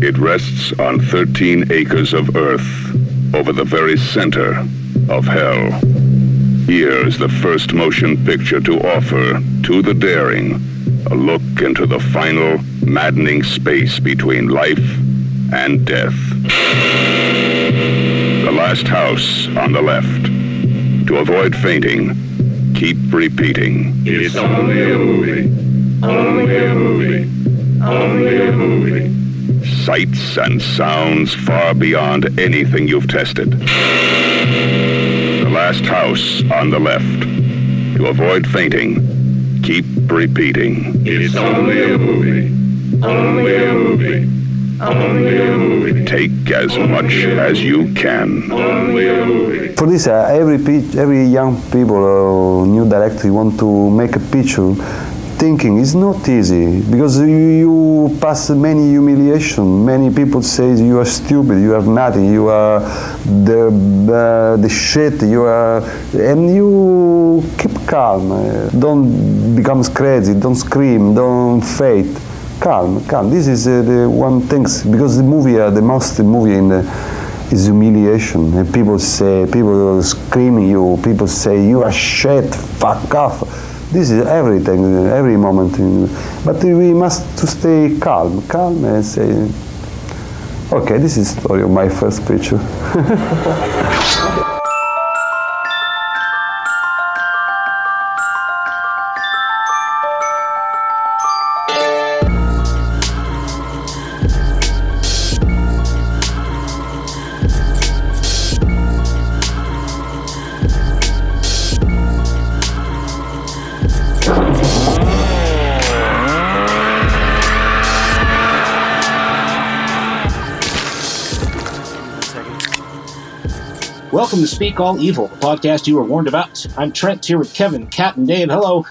It rests on 13 acres of earth over the very center of hell. Here is the first motion picture to offer to the daring a look into the final, maddening space between life and death. The last house on the left. To avoid fainting, keep repeating. It's only a movie. Only a movie. Only a movie. Sights and sounds far beyond anything you've tested. The last house on the left. To avoid fainting, keep repeating. It's only a movie. Only a movie. Only a movie. Take as much as you can. Only a movie. For this, uh, every pe- every young people, uh, new director, want to make a picture. Thinking is not easy because you, you pass many humiliation. Many people say you are stupid, you are nothing, you are the uh, the shit. You are, and you keep calm. Uh, don't become crazy. Don't scream. Don't fade. Calm, calm. This is uh, the one thing because the movie, uh, the most movie in the is humiliation. And people say, people screaming you, people say, you are shit, fuck off. This is everything, every moment. But we must to stay calm, calm and say, okay, this is story of my first picture. Welcome to Speak All Evil, the podcast you were warned about. I'm Trent here with Kevin, Kat, and Dave. Hello.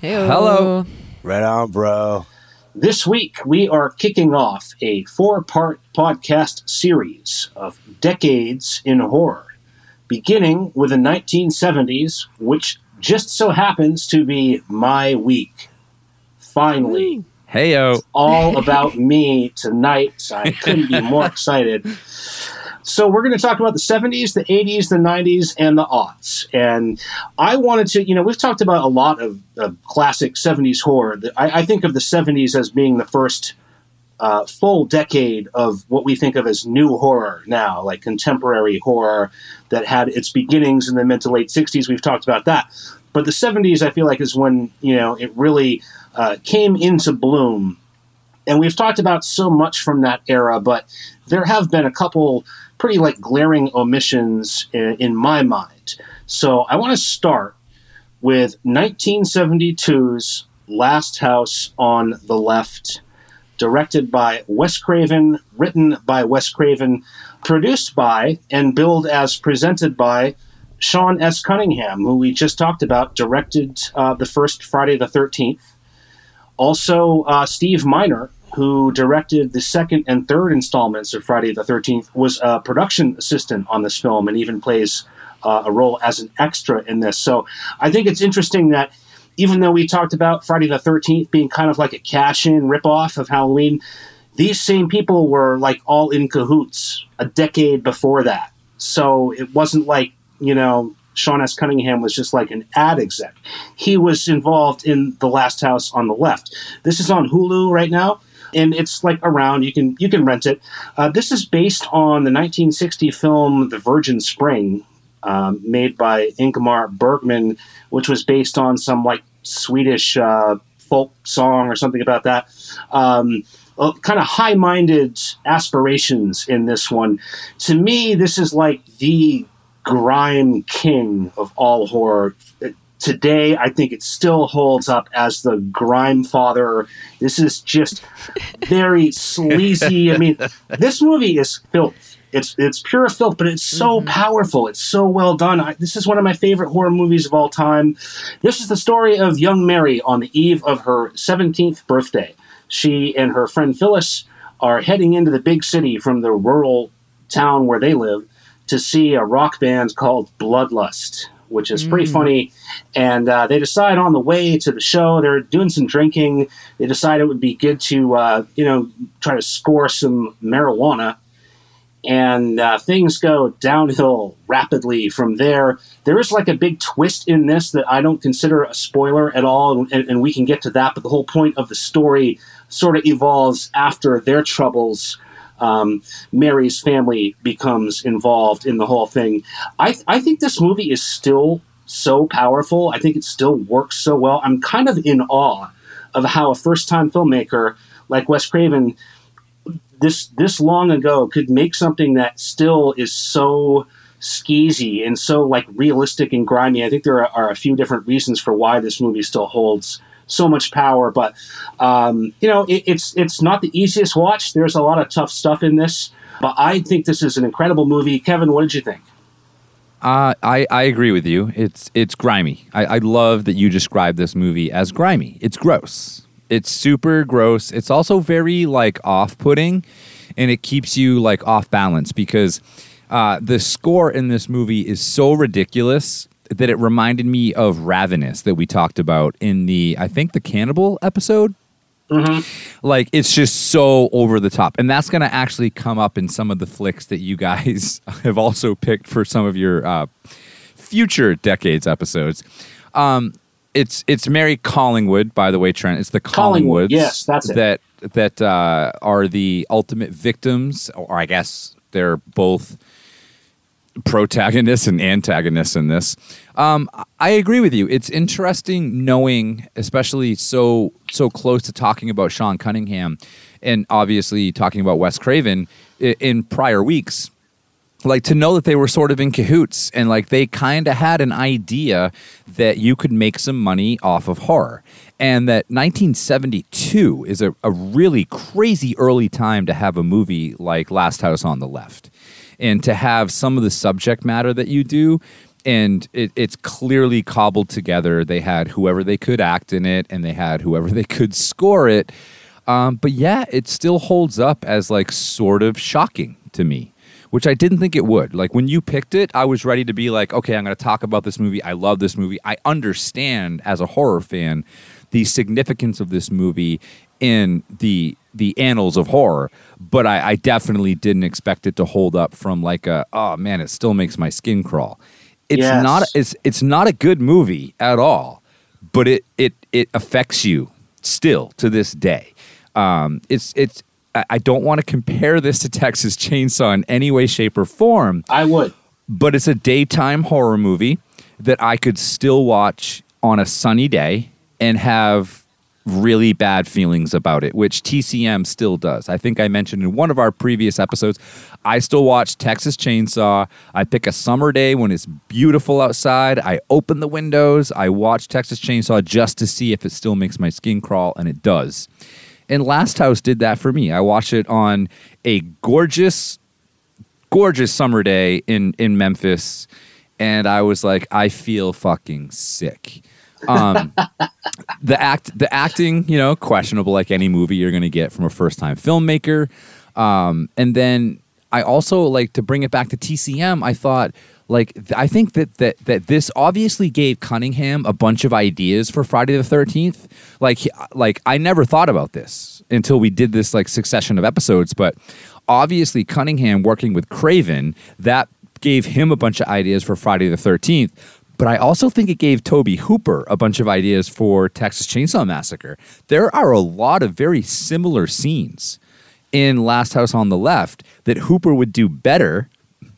Hello. Right on, bro. This week we are kicking off a four part podcast series of decades in horror, beginning with the 1970s, which just so happens to be my week. Finally, Hey, Heyo. all about me tonight. I couldn't be more excited. So we're going to talk about the 70s, the 80s, the 90s, and the aughts. And I wanted to, you know, we've talked about a lot of, of classic 70s horror. I, I think of the 70s as being the first uh, full decade of what we think of as new horror now, like contemporary horror that had its beginnings in the mid to late 60s. We've talked about that. But the 70s, I feel like, is when, you know, it really uh, came into bloom. And we've talked about so much from that era, but there have been a couple pretty like glaring omissions in, in my mind. So I want to start with 1972's Last House on the Left, directed by Wes Craven, written by Wes Craven, produced by and billed as presented by Sean S. Cunningham, who we just talked about, directed uh, the first Friday the 13th. Also, uh, Steve Miner, who directed the second and third installments of Friday the 13th, was a production assistant on this film and even plays uh, a role as an extra in this. So I think it's interesting that even though we talked about Friday the 13th being kind of like a cash in ripoff of Halloween, these same people were like all in cahoots a decade before that. So it wasn't like, you know, Sean S. Cunningham was just like an ad exec. He was involved in The Last House on the Left. This is on Hulu right now. And it's like around you can you can rent it. Uh, this is based on the 1960 film The Virgin Spring, um, made by Ingmar Bergman, which was based on some like Swedish uh, folk song or something about that. Um, kind of high minded aspirations in this one. To me, this is like the grime king of all horror. Today, I think it still holds up as the grime father. This is just very sleazy. I mean, this movie is filth. It's it's pure filth, but it's so mm-hmm. powerful. It's so well done. I, this is one of my favorite horror movies of all time. This is the story of young Mary on the eve of her 17th birthday. She and her friend Phyllis are heading into the big city from the rural town where they live to see a rock band called Bloodlust, which is pretty funny. And uh, they decide on the way to the show, they're doing some drinking. They decide it would be good to, uh, you know, try to score some marijuana and uh, things go downhill rapidly from there. There is like a big twist in this that I don't consider a spoiler at all, and, and, we can get to that. But the whole point of the story sort of evolves after their troubles. Um, Mary's family becomes involved in the whole thing. I, I think this movie is still so powerful. I think it still works so well. I'm kind of in awe of how a first time filmmaker like Wes Craven this this long ago could make something that still is so skeezy and so like realistic and grimy. I think there are, are, a few different reasons for why this movie still holds so much power. But um, you know, it, it's it's not the easiest watch. There's a lot of tough stuff in this, but I think this is an incredible movie. Kevin, what did you think? Uh, I, I agree with you. It's it's grimy. I, I love that you describe this movie as grimy. It's gross. It's super gross. It's also very like off-putting, and it keeps you like off balance because uh, the score in this movie is so ridiculous that it reminded me of Ravenous that we talked about in the I think the Cannibal episode. Mm-hmm. Like it's just so over the top, and that's going to actually come up in some of the flicks that you guys have also picked for some of your uh, future decades episodes. Um, it's it's Mary Collingwood, by the way, Trent. It's the Collingwoods. Collingwood, yes, that's it. That that uh, are the ultimate victims, or I guess they're both protagonists and antagonists in this. Um, I agree with you. It's interesting knowing, especially so so close to talking about Sean Cunningham, and obviously talking about Wes Craven in prior weeks like to know that they were sort of in cahoots and like they kind of had an idea that you could make some money off of horror and that 1972 is a, a really crazy early time to have a movie like last house on the left and to have some of the subject matter that you do and it, it's clearly cobbled together they had whoever they could act in it and they had whoever they could score it um, but yeah it still holds up as like sort of shocking to me which I didn't think it would. Like when you picked it, I was ready to be like, okay, I'm going to talk about this movie. I love this movie. I understand as a horror fan the significance of this movie in the the annals of horror, but I, I definitely didn't expect it to hold up from like a oh man, it still makes my skin crawl. It's yes. not it's it's not a good movie at all, but it it it affects you still to this day. Um, it's it's I don't want to compare this to Texas Chainsaw in any way, shape, or form. I would. But it's a daytime horror movie that I could still watch on a sunny day and have really bad feelings about it, which TCM still does. I think I mentioned in one of our previous episodes, I still watch Texas Chainsaw. I pick a summer day when it's beautiful outside. I open the windows. I watch Texas Chainsaw just to see if it still makes my skin crawl, and it does. And Last House did that for me. I watched it on a gorgeous, gorgeous summer day in in Memphis, and I was like, I feel fucking sick. Um, the act, the acting, you know, questionable like any movie you're going to get from a first time filmmaker. Um, and then I also like to bring it back to TCM. I thought like I think that that that this obviously gave Cunningham a bunch of ideas for Friday the 13th. Like like I never thought about this until we did this like succession of episodes, but obviously Cunningham working with Craven, that gave him a bunch of ideas for Friday the 13th. But I also think it gave Tobe Hooper a bunch of ideas for Texas Chainsaw Massacre. There are a lot of very similar scenes in Last House on the Left that Hooper would do better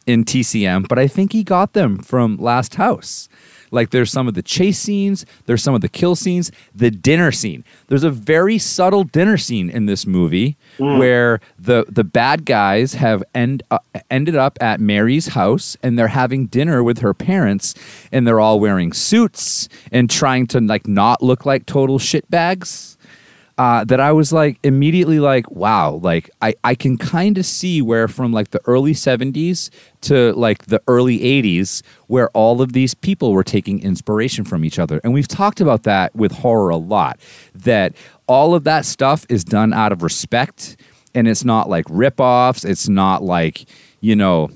in TCM, but I think he got them from Last House. Like there's some of the chase scenes, there's some of the kill scenes, the dinner scene. There's a very subtle dinner scene in this movie mm. where the the bad guys have end uh, ended up at Mary's house and they're having dinner with her parents and they're all wearing suits and trying to like not look like total shitbags uh, that I was like immediately like, wow, like I, I can kind of see where from like the early 70s to like the early 80s, where all of these people were taking inspiration from each other. And we've talked about that with horror a lot, that all of that stuff is done out of respect and it's not like ripoffs. It's not like, you know,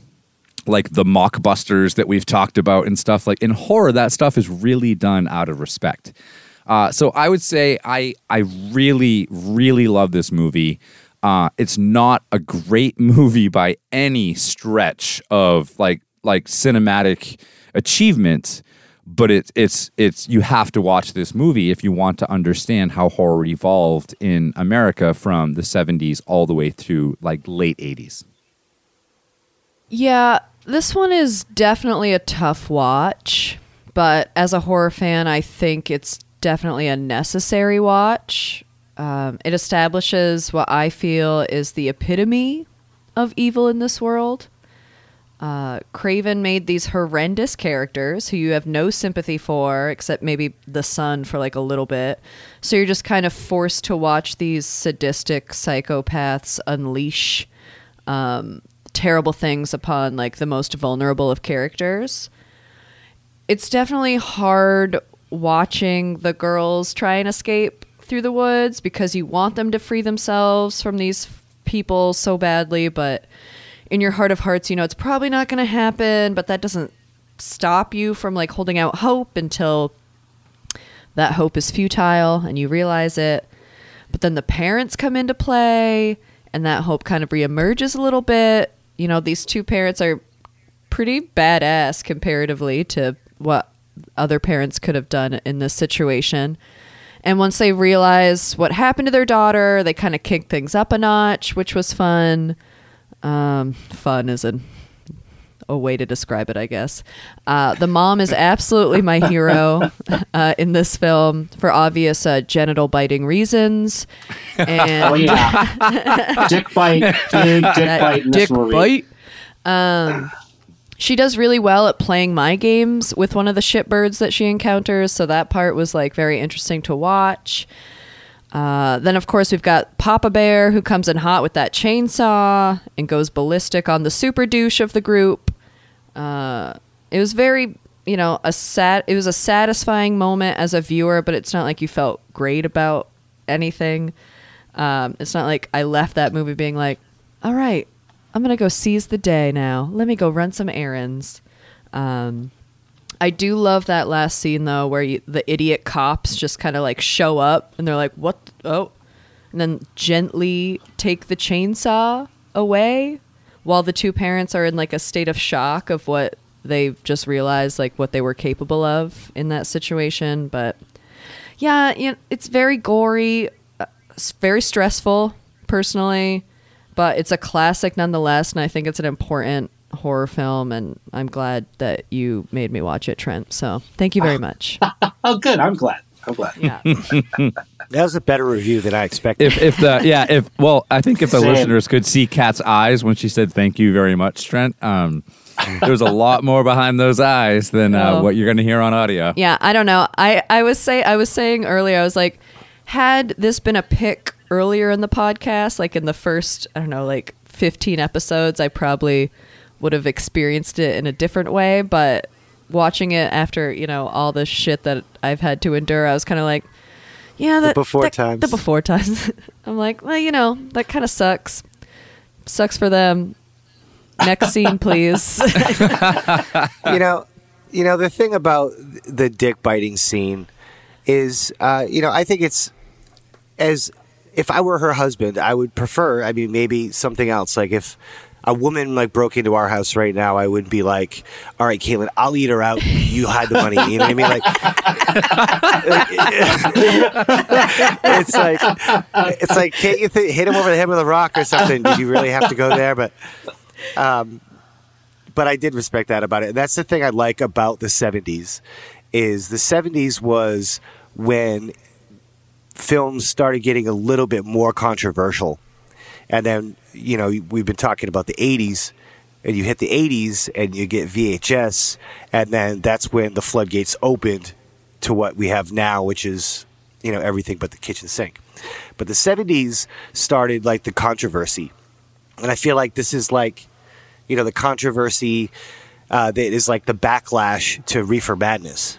like the mockbusters that we've talked about and stuff. Like in horror, that stuff is really done out of respect. Uh, so I would say I I really really love this movie. Uh, it's not a great movie by any stretch of like like cinematic achievement, but it's it's it's you have to watch this movie if you want to understand how horror evolved in America from the 70s all the way through like late 80s. Yeah, this one is definitely a tough watch, but as a horror fan, I think it's definitely a necessary watch. Um, it establishes what I feel is the epitome of evil in this world. Uh, Craven made these horrendous characters who you have no sympathy for, except maybe the son for like a little bit. So you're just kind of forced to watch these sadistic psychopaths unleash um, terrible things upon like the most vulnerable of characters. It's definitely hard watching the girls try and escape through the woods because you want them to free themselves from these people so badly, but in your heart of hearts, you know it's probably not going to happen, but that doesn't stop you from like holding out hope until that hope is futile and you realize it. But then the parents come into play and that hope kind of reemerges a little bit. You know, these two parents are pretty badass comparatively to what other parents could have done in this situation. And once they realize what happened to their daughter, they kind of kick things up a notch, which was fun. Um, fun is a, a way to describe it, I guess. Uh, the mom is absolutely my hero uh, in this film for obvious uh, genital biting reasons. And Oh yeah, dick bite, big dick bite dick movie. bite. Um, she does really well at playing my games with one of the shitbirds that she encounters, so that part was like very interesting to watch. Uh, then, of course, we've got Papa Bear who comes in hot with that chainsaw and goes ballistic on the super douche of the group. Uh, it was very, you know, a sat. It was a satisfying moment as a viewer, but it's not like you felt great about anything. Um, it's not like I left that movie being like, "All right, I'm gonna go seize the day now. Let me go run some errands." Um, I do love that last scene though, where you, the idiot cops just kind of like show up and they're like, "What? Oh," and then gently take the chainsaw away, while the two parents are in like a state of shock of what they've just realized, like what they were capable of in that situation. But yeah, you know, it's very gory, uh, it's very stressful, personally, but it's a classic nonetheless, and I think it's an important horror film, and I'm glad that you made me watch it, Trent. So thank you very much. Oh, good. I'm glad. I'm glad. Yeah. That was a better review than I expected. If if the yeah if well I think if the Same. listeners could see Kat's eyes when she said thank you very much Trent um there's a lot more behind those eyes than uh, Oh. what you're going to hear on audio. Yeah, I don't know. I I was say I was saying earlier. I was like, had this been a pick earlier in the podcast, like in the first, I don't know, like 15 episodes, I probably would have experienced it in a different way. But watching it after you know all the shit that I've had to endure, I was kind of like, yeah, that before that- times. the before times. I'm like, well, you know, that kind of sucks. Sucks for them. Next scene, please. you know, you know the thing about the dick biting scene is, uh, you know, I think it's as if I were her husband, I would prefer. I mean, maybe something else. Like if a woman like broke into our house right now, I would be like, "All right, Caitlin, I'll eat her out. You hide the money." You know what I mean? Like, it's like, it's like, can't you th- hit him over the head with a rock or something? Did you really have to go there? But um, but I did respect that about it. And that's the thing I like about the 70s is the 70s was when films started getting a little bit more controversial. And then, you know, we've been talking about the 80s and you hit the 80s and you get VHS and then that's when the floodgates opened to what we have now, which is, you know, everything but the kitchen sink. But the 70s started like the controversy. And I feel like this is like you know the controversy uh, that is like the backlash to reefer madness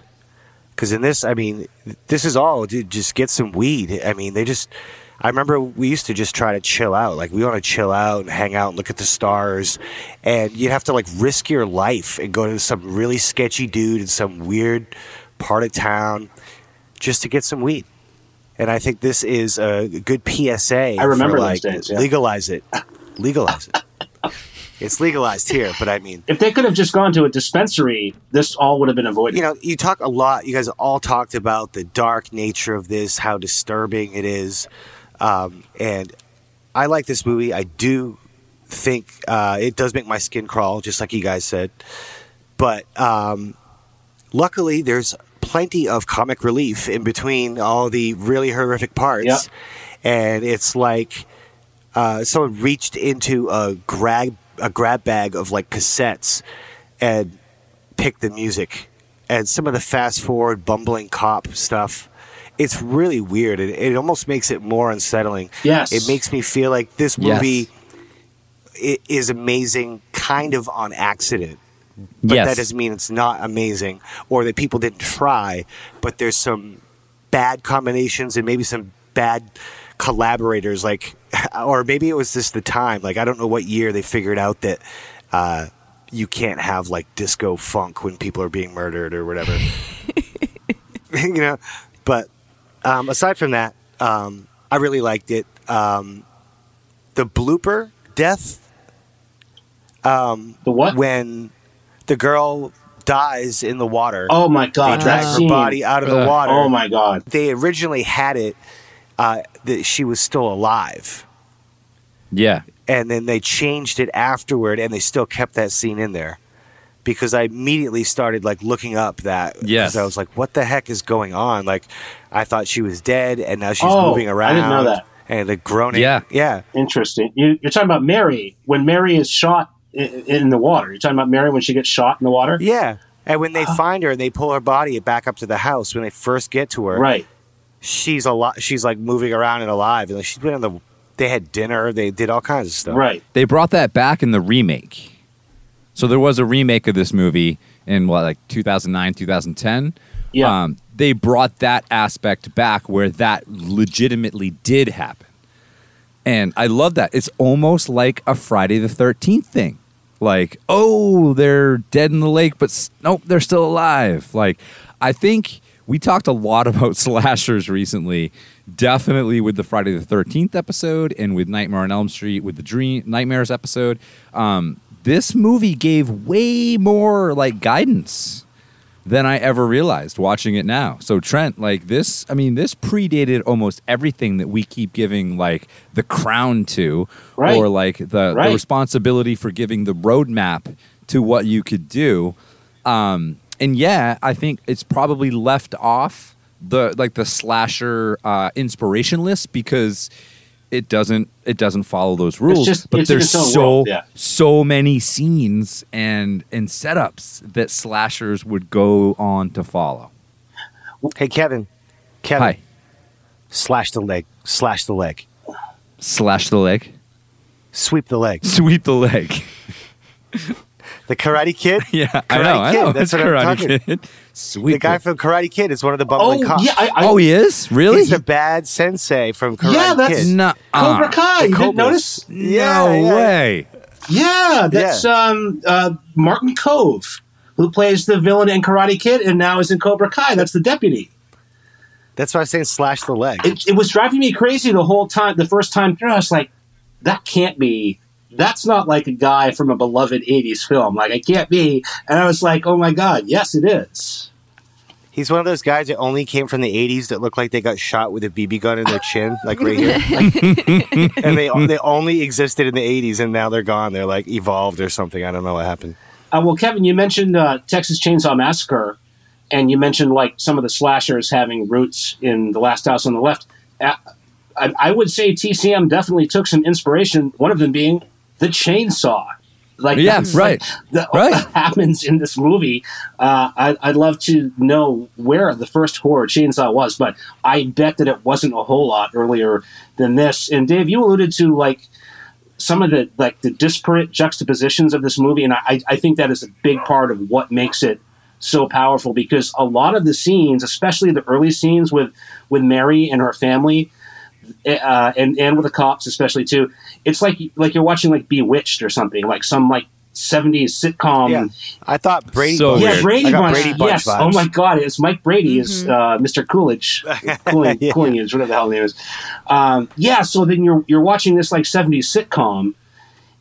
because in this i mean this is all dude, just get some weed i mean they just i remember we used to just try to chill out like we want to chill out and hang out and look at the stars and you'd have to like risk your life and go to some really sketchy dude in some weird part of town just to get some weed and I think this is a good PSA. I remember for, like, days, yeah. Legalize it, legalize it. It's legalized here, but I mean, If they could have just gone to a dispensary, this all would have been avoided. you know, you talk a lot. You guys all talked about the dark nature of this, how disturbing it is, um, and I like this movie. I do think uh, it does make my skin crawl, just like you guys said. But um, luckily, there's plenty of comic relief in between all the really horrific parts, Yep. and it's like uh, someone reached into a grab a grab bag of like cassettes and pick the music and some of the fast forward bumbling cop stuff. It's really weird. It, it almost makes it more unsettling. Yes. it makes me feel like this movie i- is amazing, kind of on accident. But yes. that doesn't mean it's not amazing or that people didn't try. But there's some bad combinations and maybe some bad collaborators, like, or maybe it was just the time. Like, I don't know what year they figured out that uh, you can't have like disco funk when people are being murdered or whatever. you know, but um, aside from that, um, I really liked it. Um, the blooper death um, the what? when the girl dies in the water. oh my god, they drag that her scene. body out of the Ugh. water. Oh my god. They originally had it uh, that she was still alive, yeah. and then they changed it afterward, and they still kept that scene in there. Because I immediately started like looking up that. 'cause Yes. I was like, "What the heck is going on?" Like, I thought she was dead, and now she's Oh, moving I around. didn't know that. And the groaning. Yeah. yeah. Interesting. You, you're talking about Mary when Mary is shot in, in the water. You're talking about Mary when she gets shot in the water. Yeah. And when they find her and they pull her body back up to the house, when they first get to her, Right. She's a lot. She's like moving around and alive, and like, she's been on the. They had dinner. They did all kinds of stuff. Right. They brought that back in the remake. So there was a remake of this movie in what, like 2009, 2010. Yeah. Um, they brought that aspect back where that legitimately did happen. And I love that. It's almost like a Friday the 13th thing. Like, oh, they're dead in the lake, but s- nope, they're still alive. Like, I think we talked a lot about slashers recently, definitely with the Friday the 13th episode and with Nightmare on Elm Street with the Dream Nightmares episode. Um, this movie gave way more like guidance than I ever realized watching it now. So Trent, like this, I mean, this predated almost everything that we keep giving like the crown to, Right. or like the, Right. the responsibility for giving the roadmap to what you could do. Um, and yeah, I think it's probably left off the like the slasher uh, inspiration list because it doesn't it doesn't follow those rules. just- but it's there's its so yeah. so many scenes and and setups that slashers would go on to follow. Hey, Kevin. Kevin. Hi, Slash the leg. Slash the leg. slash the leg, Sweep the leg. sweep the leg. The Karate Kid. yeah, I Karate know. I Kid, know. that's it's what I'm Karate talking- Kid. Sweet. The guy from Karate Kid is one of the Oh bumbling cops. yeah. I, I, oh, he is really. He's the bad sensei from Karate kid. Yeah, that's- Kid. no, Cobra Kai. You didn't notice? Yeah, no yeah. way. Yeah, that's um, uh, Martin Kove, who plays the villain in Karate Kid and now is in Cobra Kai. That's the deputy. That's why I was saying slash the leg. It, it was driving me crazy the whole time. The first time through, I was like, "That can't be. That's not like a guy from a beloved '80s film. Like it can't be." And I was like, "Oh my god, yes, it is." He's one of those guys that only came from the 80s that look like they got shot with a BB gun in their chin, like right here. Like- and they they only existed in the 80s and now they're gone. They're like evolved or something. I don't know what happened. Uh, well, Kevin, you mentioned uh, Texas Chainsaw Massacre, and you mentioned like some of the slashers having roots in The Last House on the Left. Uh, I, I would say TCM definitely took some inspiration. One of them being the chainsaw. Like Yeah, that's right. like that Right. happens in this movie. Uh, I, I'd love to know where the first horror chainsaw was, but I bet that it wasn't a whole lot earlier than this. And Dave, you alluded to like some of the like the disparate juxtapositions of this movie, and I, I think that is a big part of what makes it so powerful because a lot of the scenes, especially the early scenes with with Mary and her family, uh, and and with the cops especially too, it's like like you're watching like Bewitched or something, like some like '70s sitcom. Yeah. I thought Brady. So Bunch. Yeah. Brady Bunch. Brady Bunch yes. vibes. Oh my God, it's Mike Brady is uh, Mr. Coolidge, Cooling, Yeah. Coolidge, whatever the hell his name is. Um, yeah. So then you're you're watching this like '70s sitcom,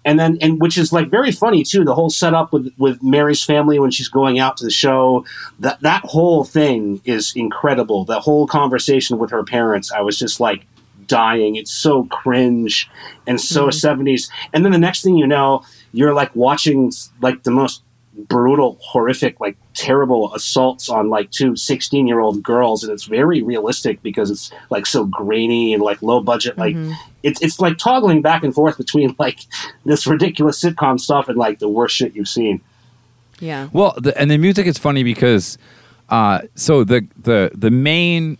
and then and which is like very funny too. The whole setup with with Mary's family when she's going out to the show. That that whole thing is incredible. The whole conversation with her parents. I was just like dying. It's so cringe and so 70s. And then the next thing you know, you're like watching like the most brutal, horrific, like terrible assaults on like two 16 year old girls. And it's very realistic because it's like so grainy and like low budget. Like it's, it's like toggling back and forth between like this ridiculous sitcom stuff and like the worst shit you've seen. Yeah. Well, the, and the music is funny because uh, so the the the main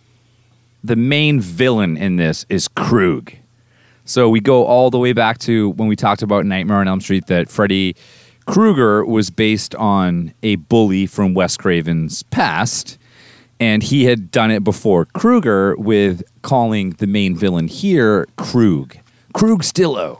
the main villain in this is Krug. So we go all the way back to when we talked about Nightmare on Elm Street that Freddy Krueger was based on a bully from Wes Craven's past. And he had done it before Krueger with calling the main villain here Krug. Krug Stillo,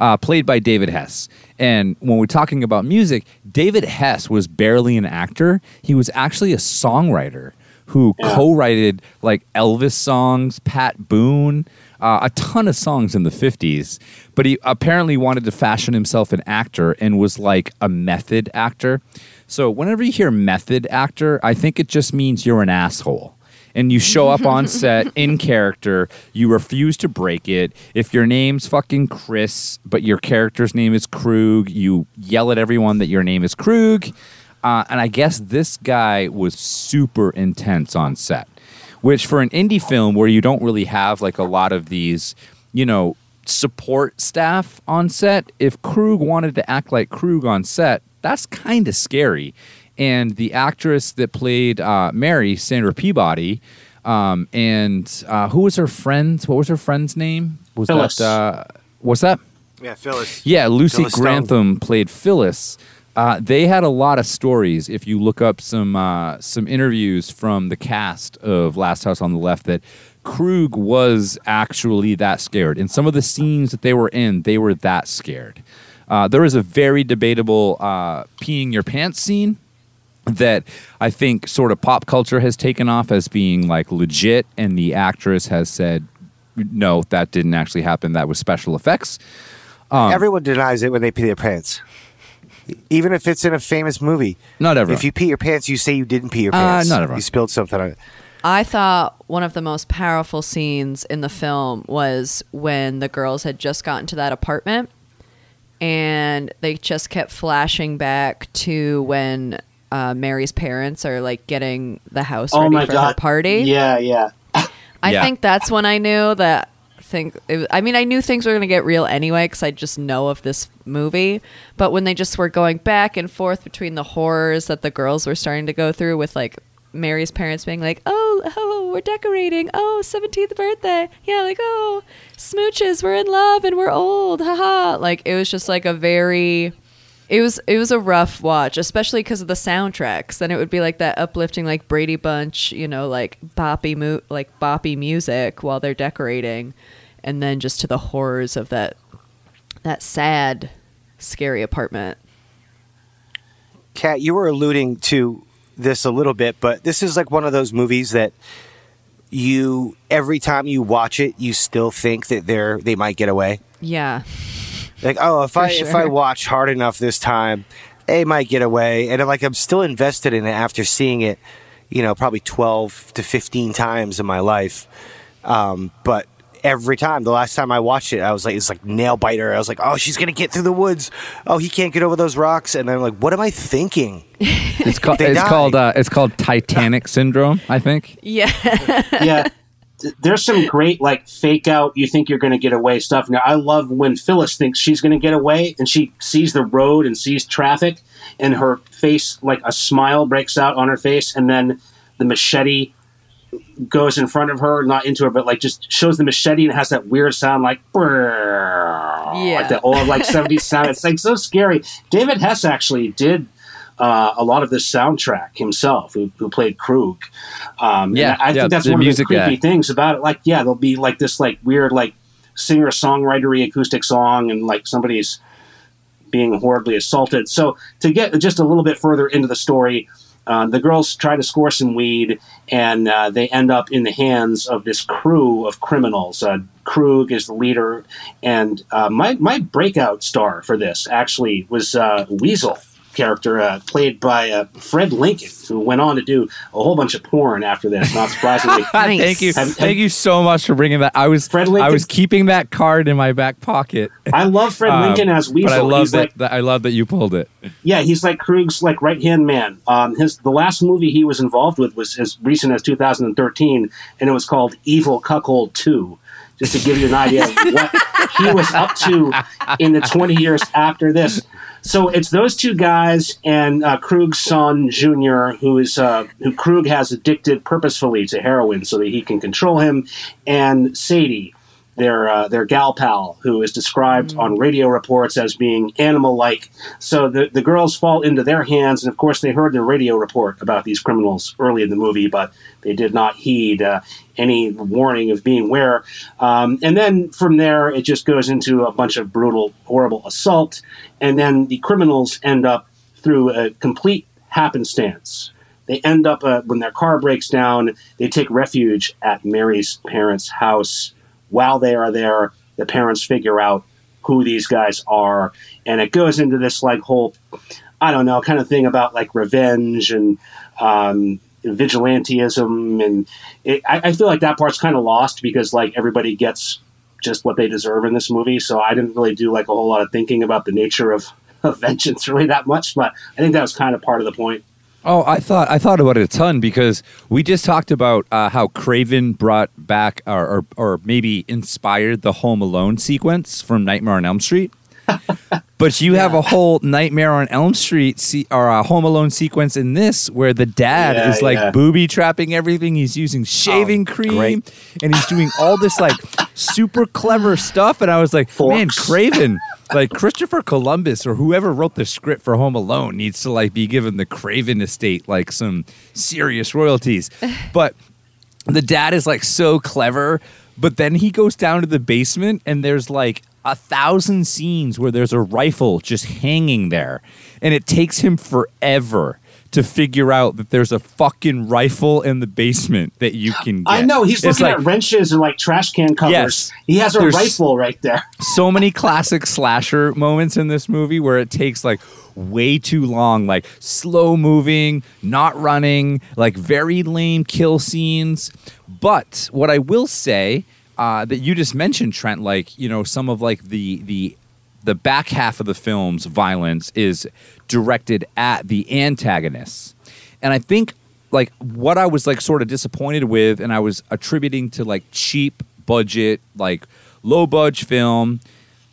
uh, played by David Hess. And when we're talking about music, David Hess was barely an actor. He was actually a songwriter who co-wrote like Elvis songs, Pat Boone, uh, a ton of songs in the 50s. But he apparently wanted to fashion himself an actor and was like a method actor. So whenever you hear method actor, I think it just means you're an asshole. And you show up on set in character, you refuse to break it. If your name's fucking Chris, but your character's name is Krug, you yell at everyone that your name is Krug. Uh, and I guess this guy was super intense on set, which for an indie film where you don't really have like a lot of these, you know, support staff on set, if Krug wanted to act like Krug on set, that's kind of scary. And the actress that played uh, Mary, Sandra Peabody, um, and uh, who was her friend? What was her friend's name? Was Phyllis. that uh, what's that? Yeah, Phyllis. Yeah, Lucy Phyllis Stone. Grantham played Phyllis. Uh, they had a lot of stories. If you look up some uh, some interviews from the cast of Last House on the Left, that Krug was actually that scared. In some of the scenes that they were in, they were that scared. Uh, there was a very debatable uh, peeing your pants scene that I think sort of pop culture has taken off as being like legit, and the actress has said, no, that didn't actually happen. That was special effects. Um, Everyone denies it when they pee their pants. Even if it's in a famous movie. Not everyone. If you pee your pants, you say you didn't pee your Uh, pants. not everyone. You spilled something on it. I thought one of the most powerful scenes in the film was when the girls had just gotten to that apartment and they just kept flashing back to when uh, Mary's parents are like getting the house Oh ready my for god! her party. Yeah, yeah. I Yeah. think that's when I knew that. Think was- I mean I knew things were going to get real anyway because I just know of this movie. But when they just were going back and forth between the horrors that the girls were starting to go through with like Mary's parents being like, "Oh, oh, we're decorating. Oh, 17th birthday. Yeah, like oh, smooches. We're in love and we're old. Haha." Like it was just like a very it was it was a rough watch, especially because of the soundtracks. Then it would be like that uplifting, like Brady Bunch, you know, like boppy mo- like boppy music while they're decorating, and then just to the horrors of that that sad, scary apartment. Kat, you were alluding to this a little bit, but this is like one of those movies that you every time you watch it, you still think that they're they might get away. Yeah, Like, oh, if I if I watch hard enough this time, they might get away, and I'm like I'm still invested in it after seeing it, you know, probably twelve to fifteen times in my life. Um, but every time, the last time I watched it, I was like, it's like nail biter. I was like, oh, she's gonna get through the woods. Oh, he can't get over those rocks, and I'm like, what am I thinking? It's called it's called uh, it's called Titanic syndrome. I think. yeah, yeah. Th- There's some great like fake out. You think you're going to get away stuff. Now I love when Phyllis thinks she's going to get away, and she sees the road and sees traffic, and her face like a smile breaks out on her face, and then the machete goes in front of her, not into her, but like just shows the machete and has that weird sound like yeah, like the old like 70s sound. It's like so scary. David Hess actually did uh, a lot of this soundtrack himself, who, who played Krug. Um, and Yeah, I yeah, think that's the one of the creepy guy. things about it. Like, yeah, there'll be like this like weird like singer songwritery acoustic song, and like somebody's being horribly assaulted. So to get just a little bit further into the story, uh, the girls try to score some weed, and uh, they end up in the hands of this crew of criminals. Uh, Krug is the leader, and uh, my my breakout star for this actually was uh, Weasel character uh, played by uh, Fred Lincoln, who went on to do a whole bunch of porn after this. Not surprisingly. Nice. Thank you, Have- have- thank you so much for bringing that. I was Fred Lincoln, I was keeping that card in my back pocket. I love Fred Um, Lincoln as Weasel. But I love that, like that. I love that you pulled it. Yeah, he's like Krug's like right hand man. Um, his the last movie he was involved with was as recent as 2013, and it was called Evil Cuckold Two. Just to give you an idea of what he was up to in the 20 years after this. So it's those two guys and uh, Krug's son Junior, who is uh, who Krug has addicted purposefully to heroin so that he can control him, and Sadie, their uh, their gal pal, who is described on radio reports as being animal-like. So the the girls fall into their hands, and of course they heard the radio report about these criminals early in the movie, but they did not heed uh, any warning of being where. Um, and then from there, it just goes into a bunch of brutal, horrible assault, and then the criminals end up through a complete happenstance. They end up uh, when their car breaks down. They take refuge at Mary's parents' house. While they are there, the parents figure out who these guys are, and it goes into this like whole, I don't know, kind of thing about like revenge and um, vigilantism, and it, I, I feel like that part's kind of lost because like everybody gets just what they deserve in this movie. So I didn't really do like a whole lot of thinking about the nature of, of vengeance really that much, but I think that was kind of part of the point. Oh, I thought I thought about it a ton because we just talked about uh, how Craven brought back or, or or maybe inspired the Home Alone sequence from Nightmare on Elm Street. but you have a whole Nightmare on Elm Street se- or a Home Alone sequence in this where the dad Yeah, is like yeah. booby trapping everything. He's using shaving cream great. and he's doing all this like super clever stuff. And I was like, man, Craven, like Christopher Columbus or whoever wrote the script for Home Alone needs to like be given the Craven estate like some serious royalties. But the dad is like so clever, but then he goes down to the basement and there's like a thousand scenes where there's a rifle just hanging there, and it takes him forever to figure out that there's a fucking rifle in the basement that you can get. I know he's It's looking like at wrenches and like trash can covers. Yes. He has a rifle right there. so many classic slasher moments in this movie where it takes like way too long, like slow moving, not running, like very lame kill scenes. But what I will say uh, that you just mentioned, Trent, like you know some of like the the the back half of the film's violence is directed at the antagonists, and I think like what I was like sort of disappointed with, and I was attributing to like cheap budget, like low budget film.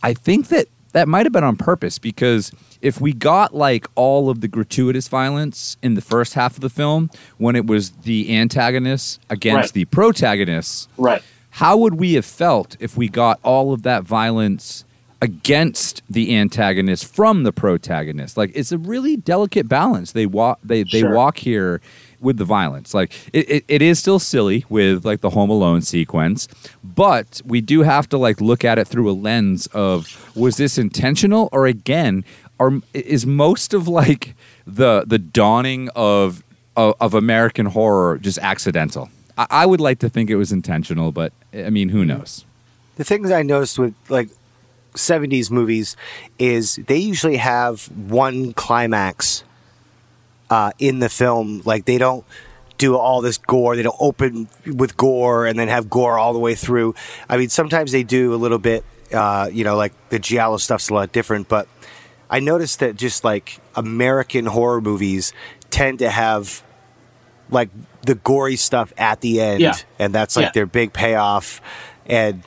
I think that that might have been on purpose because if we got like all of the gratuitous violence in the first half of the film when it was the antagonists against Right. the protagonists, Right. how would we have felt if we got all of that violence against the antagonist from the protagonist. Like it's a really delicate balance. They walk they, they Sure. walk here with the violence. Like it, it, it is still silly with like the home alone sequence but we do have to like look at it through a lens of was this intentional? Or again are is most of like the the dawning of of, of american horror just accidental? I, I would like to think it was intentional but i mean who knows? The things I noticed with like 70s movies is they usually have one climax uh, in the film. Like they don't do all this gore. They don't open with gore and then have gore all the way through. I mean, sometimes they do a little bit, uh, you know, like the Giallo stuff's a lot different, but I noticed that just like American horror movies tend to have like the gory stuff at the end, Yeah. and that's like Yeah. their big payoff. And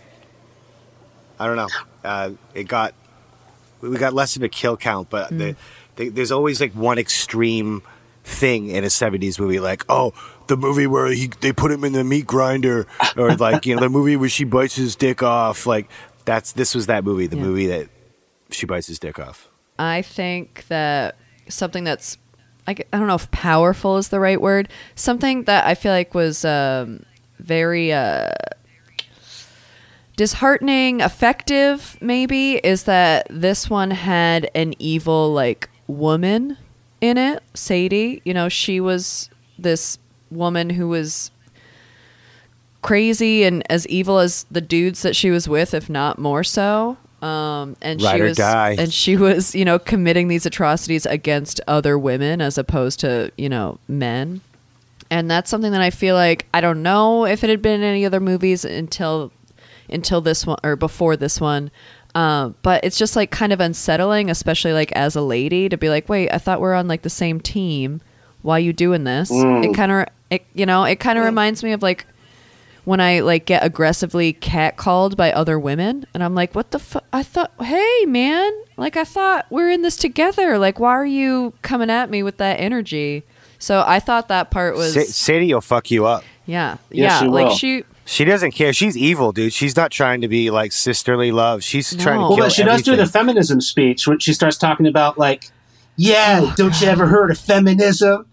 I don't know, uh, it got we got less of a kill count, but the, the, there's always like one extreme thing in a '70s movie, like oh, the movie where he they put him in the meat grinder, or like you know the movie where she bites his dick off. Like that's this was that movie, the Yeah. movie that she bites his dick off. I think that something that's I, I don't know if powerful is the right word. Something that I feel like was um, very uh, disheartening, effective, maybe, is that this one had an evil, like, woman in it, Sadie. You know, she was this woman who was crazy and as evil as the dudes that she was with, if not more so. Um, and Ride she was, die. and she was, you know, committing these atrocities against other women as opposed to, you know, men. And that's something that I feel like I don't know if it had been in any other movies until until this one or before this one. Uh, but it's just like kind of unsettling, especially like as a lady, to be like, wait, I thought we're on like the same team. Why you doing this? It kind of, it you know, it kind of reminds me of like when I like get aggressively catcalled by other women, and I'm like, what the fuck? I thought, hey man, like I thought we're in this together. Like, why are you coming at me with that energy? So I thought that part was Sa- Sadie will fuck you up. yeah, Yes, yeah, she like she. She doesn't care. She's evil, dude. She's not trying to be like sisterly love. She's trying to No. kill Well, but she does do the feminism speech when she starts talking about like, yeah, oh, don't you ever heard of feminism?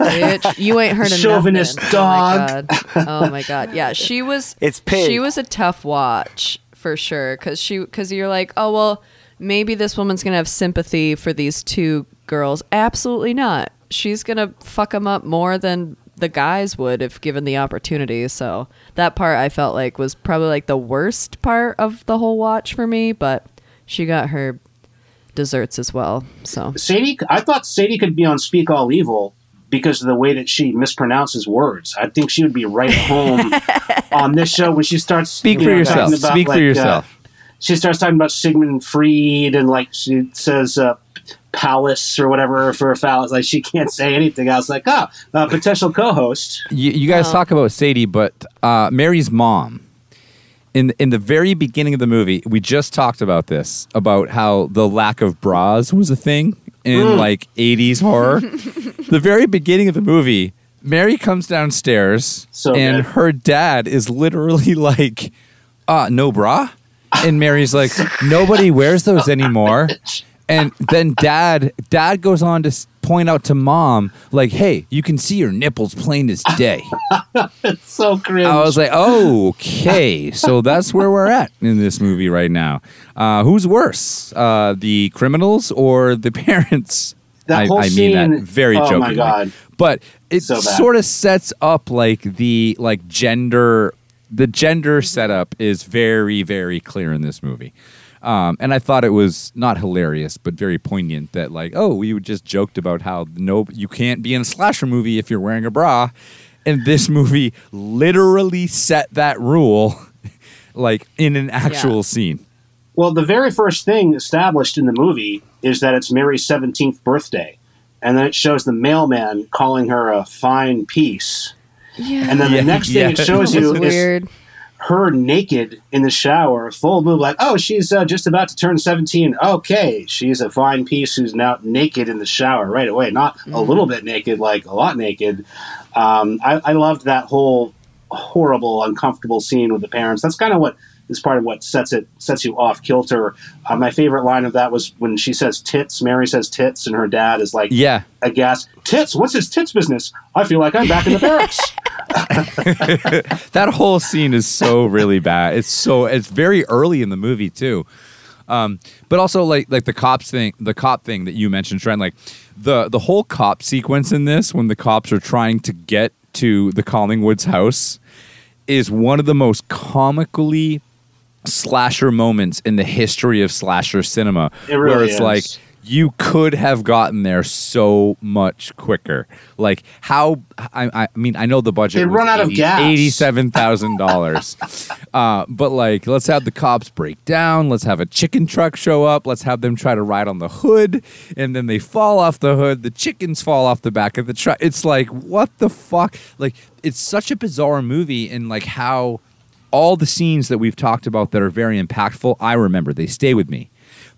Bitch, you ain't heard of Chauvinist nothing. dog. Oh my god. Oh my god. Yeah, she was. It's pig. She was a tough watch for sure because she because you're like, oh well, maybe this woman's gonna have sympathy for these two girls. Absolutely not. She's gonna fuck them up more than the guys would if given the opportunity. So that part I felt like was probably like the worst part of the whole watch for me, but she got her desserts as well. So Sadie, I thought Sadie could be on Speak All Evil because of the way that she mispronounces words. I think she would be right at home on this show when she starts. Speak you for know, yourself. talking about, Speak for like, uh, yourself. she starts talking about Sigmund Freed and like she says uh, palace or whatever for a phallus. Like she can't say anything. I was like, oh, uh, potential co-host. You, you guys talk about Sadie, but uh, Mary's mom. In in the very beginning of the movie, we just talked about this about how the lack of bras was a thing in like '80s horror. the very beginning of the movie, Mary comes downstairs, So and good. her dad is literally like, "Uh, no bra," and Mary's like, "Nobody wears those anymore." And then dad dad goes on to point out to mom like, "Hey, you can see your nipples plain as day." It's so cringe. I was like, oh, okay. So that's where we're at in this movie right now. Uh, who's worse, uh, the criminals or the parents? That I, whole I mean scene- that very oh my. God. But it So sort of sets up like the like gender. The gender setup is very very clear in this movie. Um, and I thought it was not hilarious, but very poignant that like, oh, we just joked about how no, you can't be in a slasher movie if you're wearing a bra, and this movie literally set that rule, like in an actual Yeah. scene. Well, the very first thing established in the movie is that it's Mary's 17th birthday. And then it shows the mailman calling her a fine piece. yeah, And then Yeah, the next thing yeah. it shows you was is weird. Her naked in the shower, full boob, like, oh, she's uh, just about to turn 17. Okay, she's a fine piece who's now naked in the shower right away. Not a little bit naked, like a lot naked. Um, I, I loved that whole horrible, uncomfortable scene with the parents. That's kind of what is part of what sets it sets you off kilter. Uh, my favorite line of that was when she says tits. Mary says tits, and her dad is like, Yeah, aghast. Tits? What's his tits business? I feel like I'm back in the barracks. that whole scene is so really bad. It's so it's very early in the movie too. Um, but also like like the cops thing, the cop thing that you mentioned, Trent. Like the the whole cop sequence in this, when the cops are trying to get to the Collingwoods house, is one of the most comically slasher moments in the history of slasher cinema. It where it's is. like you could have gotten there so much quicker. Like how I, I mean I know the budget They'd run out of gas. eighty-seven thousand dollars. uh, but like, let's have the cops break down. Let's have a chicken truck show up. Let's have them try to ride on the hood, and then they fall off the hood. The chickens fall off the back of the truck. It's like what the fuck? Like it's such a bizarre movie, and like how all the scenes that we've talked about that are very impactful. I remember they stay with me.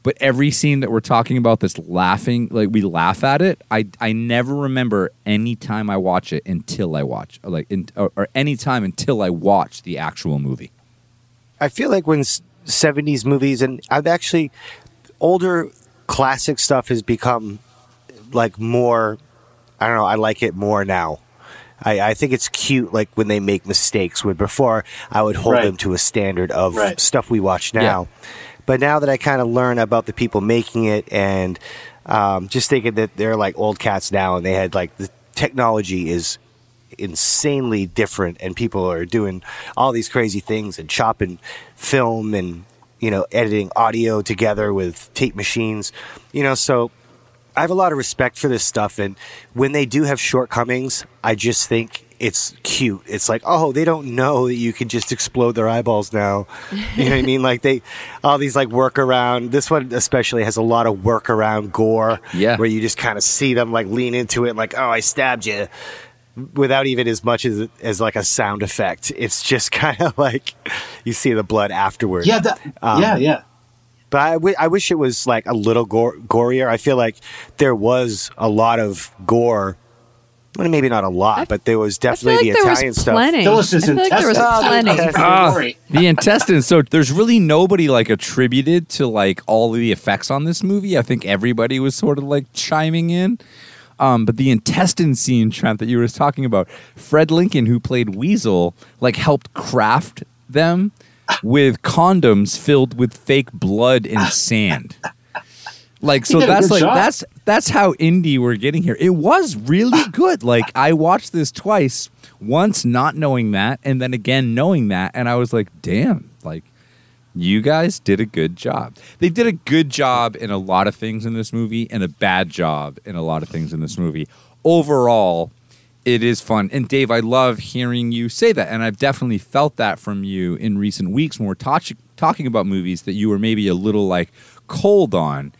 But every scene that we're talking about that's laughing, like we laugh at it, I, I never remember any time I watch it until I watch, like, in, or, or any time until I watch the actual movie. I feel like when 70s movies and I've actually older classic stuff has become like more I don't know, I like it more now. I, I think it's cute, like when they make mistakes. Where before I would hold Right. them to a standard of Right. stuff we watch now, but now that I kind of learn about the people making it and um, just thinking that they're like old cats now, and they had like the technology is insanely different, and people are doing all these crazy things and chopping film and you know editing audio together with tape machines, you know. So I have a lot of respect for this stuff, and when they do have shortcomings, I just think it's cute. It's like, oh, they don't know that you can just explode their eyeballs now. You know what I mean? Like they, all these like workaround. This one especially has a lot of workaround gore. Yeah. where you just kind of see them like lean into it, like, oh, I stabbed you, without even as much as as like a sound effect. It's just kind of like you see the blood afterwards. Yeah, that, Um, yeah, yeah. But I, w- I wish it was like a little gore- gorier. I feel like there was a lot of gore. Well, maybe not a lot, I- but there was I feel definitely like the there Italian was stuff. plenty. There was I this feel like there was plenty. Sorry. the intestines. So there's really nobody like attributed to like all of the effects on this movie. I think everybody was sort of like chiming in. Um, but the intestine scene, Trent, that you were talking about, Fred Lincoln, who played Weasel, like helped craft them with condoms filled with fake blood and sand. Like so that's like job. that's that's how indie we're getting here. It was really good. Like I watched this twice, once not knowing that, and then again knowing that, and I was like, damn, like you guys did a good job. They did a good job in a lot of things in this movie, and a bad job in a lot of things in this movie. Overall, it is fun. And Dave, I love hearing you say that, and I've definitely felt that from you in recent weeks when we're touch- talking about movies that you were maybe a little like cold on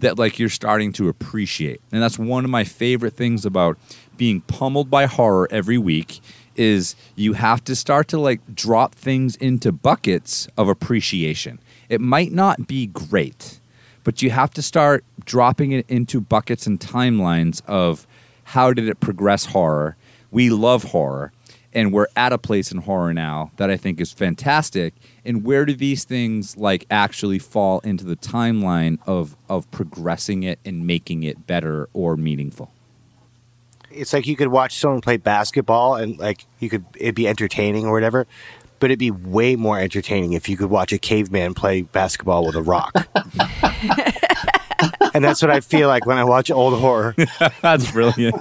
that like you're starting to appreciate. And that's one of my favorite things about being pummeled by horror every week is you have to start to like drop things into buckets of appreciation. It might not be great, but you have to start dropping it into buckets and timelines of how did it progress horror? We love horror and we're at a place in horror now that I think is fantastic. And where do these things like actually fall into the timeline of of progressing it and making it better or meaningful? It's like you could watch someone play basketball and like you could it'd be entertaining or whatever, but it'd be way more entertaining if you could watch a caveman play basketball with a rock. and that's what I feel like when I watch old horror. That's brilliant.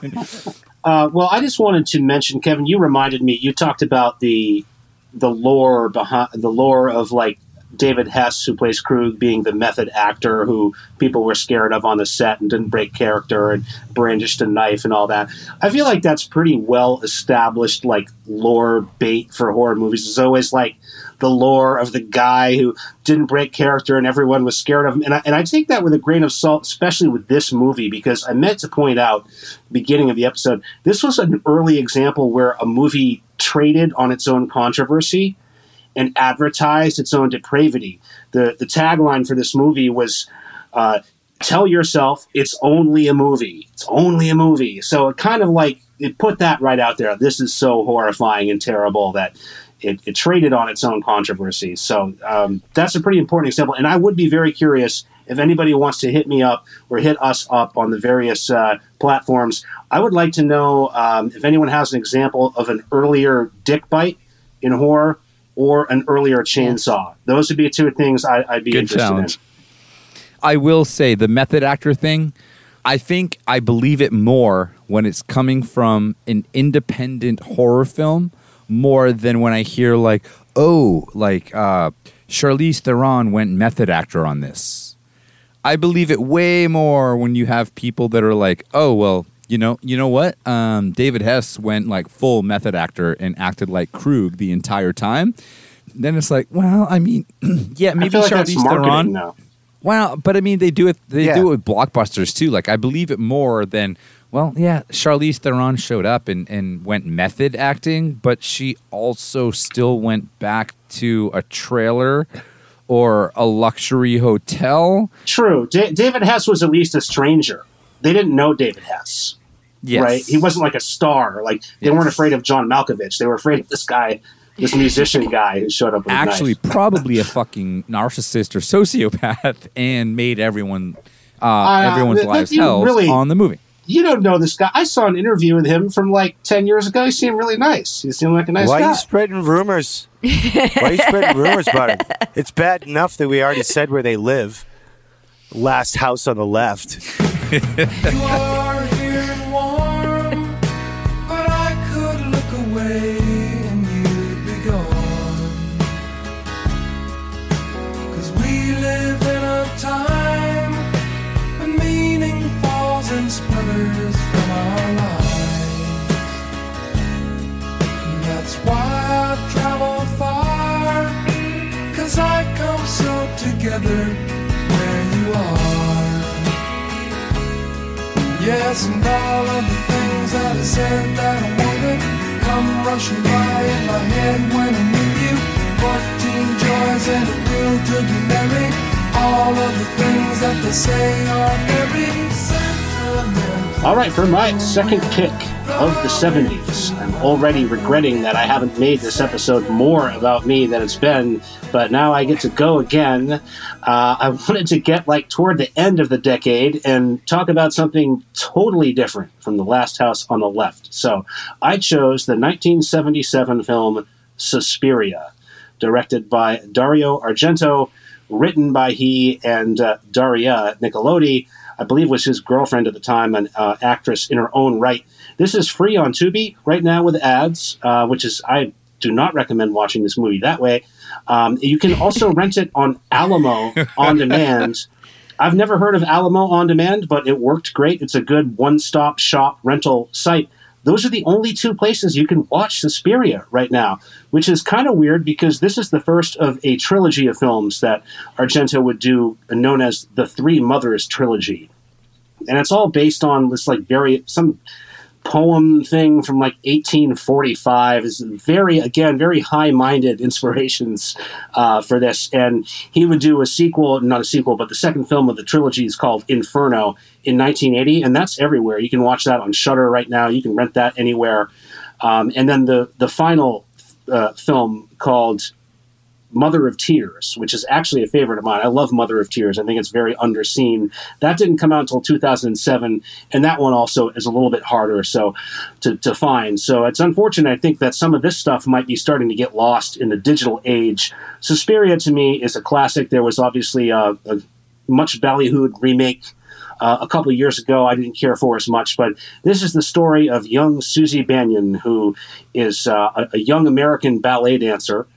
Uh, well, I just wanted to mention, Kevin. You reminded me. You talked about the the lore behind the lore of like David Hess, who plays Krug, being the method actor who people were scared of on the set and didn't break character and brandished a knife and all that. I feel like that's pretty well established, like lore bait for horror movies. It's always like the lore of the guy who didn't break character and everyone was scared of him. And I, and I take that with a grain of salt, especially with this movie, because I meant to point out beginning of the episode, this was an early example where a movie traded on its own controversy and advertised its own depravity. The the tagline for this movie was uh, "Tell yourself it's only a movie. It's only a movie." So it kind of like it put that right out there. This is so horrifying and terrible that it, it traded on its own controversy. So um, that's a pretty important example. And I would be very curious if anybody wants to hit me up or hit us up on the various uh, platforms. I would like to know um, if anyone has an example of an earlier dick bite in horror or an earlier chainsaw. Those would be two things I, I'd be Good interested challenge. in. I will say the method actor thing. I think I believe it more when it's coming from an independent horror film more than when I hear like, oh, like uh, Charlize Theron went method actor on this. I believe it way more when you have people that are like, oh, well, you know, you know what? Um, David Hess went like full method actor and acted like Krug the entire time. Then it's like, well, I mean, yeah, maybe like Charlize Theron. now. Well, but I mean, they do it. They Yeah. do it with blockbusters too. Like I believe it more than. Well, yeah, Charlize Theron showed up and, and went method acting, but she also still went back to a trailer or a luxury hotel. True. Da- David Hess was at least a stranger. They didn't know David Hess, Yes. right? He wasn't like a star. Like they Yes. weren't afraid of John Malkovich. They were afraid of this guy, this musician guy who showed up with a actually knife. probably a fucking narcissist or sociopath and made everyone uh, Uh, everyone's that- lives hell really- on the movie. you don't know this guy. I saw an interview with him from like ten years ago. He seemed really nice. He seemed like a nice Why guy. are you spreading rumors? Why are you spreading rumors about him? It's bad enough that we already said where they live. Last house on the left. Yes, and all of the things that I said that I wanted come rushing by in my head when I'm with you. Fourteen joys and a will to be merry. All of the things that they say are very sentimental. All right, for my second pick of the 70s, I'm already regretting that I haven't made this episode more about me than it's been, but now I get to go again. Uh, I wanted to get like toward the end of the decade and talk about something totally different from The Last House on the Left. So I chose the 1977 film Suspiria, directed by Dario Argento, written by he and uh, Daria Nicolodi. I believe was his girlfriend at the time, an uh, actress in her own right. This is free on Tubi right now with ads, uh, which is I do not recommend watching this movie that way. Um, you can also rent it on Alamo on demand. I've never heard of Alamo on demand, but it worked great. It's a good one-stop shop rental site. Those are the only two places you can watch Suspiria right now, which is kind of weird because this is the first of a trilogy of films that Argento would do, known as the Three Mothers trilogy, and it's all based on this like very some poem thing from like 1845 is very again very high-minded inspirations uh, for this. And he would do a sequel not a sequel but the second film of the trilogy is called inferno in 1980 and that's everywhere. You can watch that on Shudder right now. You can rent that anywhere. Um, and then the the final uh, film called Mother of Tears, which is actually a favorite of mine. I love Mother of Tears. I think it's very underseen. That didn't come out until 2007, and that one also is a little bit harder so to, to find. So it's unfortunate. I think that some of this stuff might be starting to get lost in the digital age. Suspiria to me is a classic. There was obviously a, a much ballyhooed remake uh, a couple of years ago I didn't care for as much, but this is the story of young Susie Bannion, who is uh, a, a young American ballet dancer,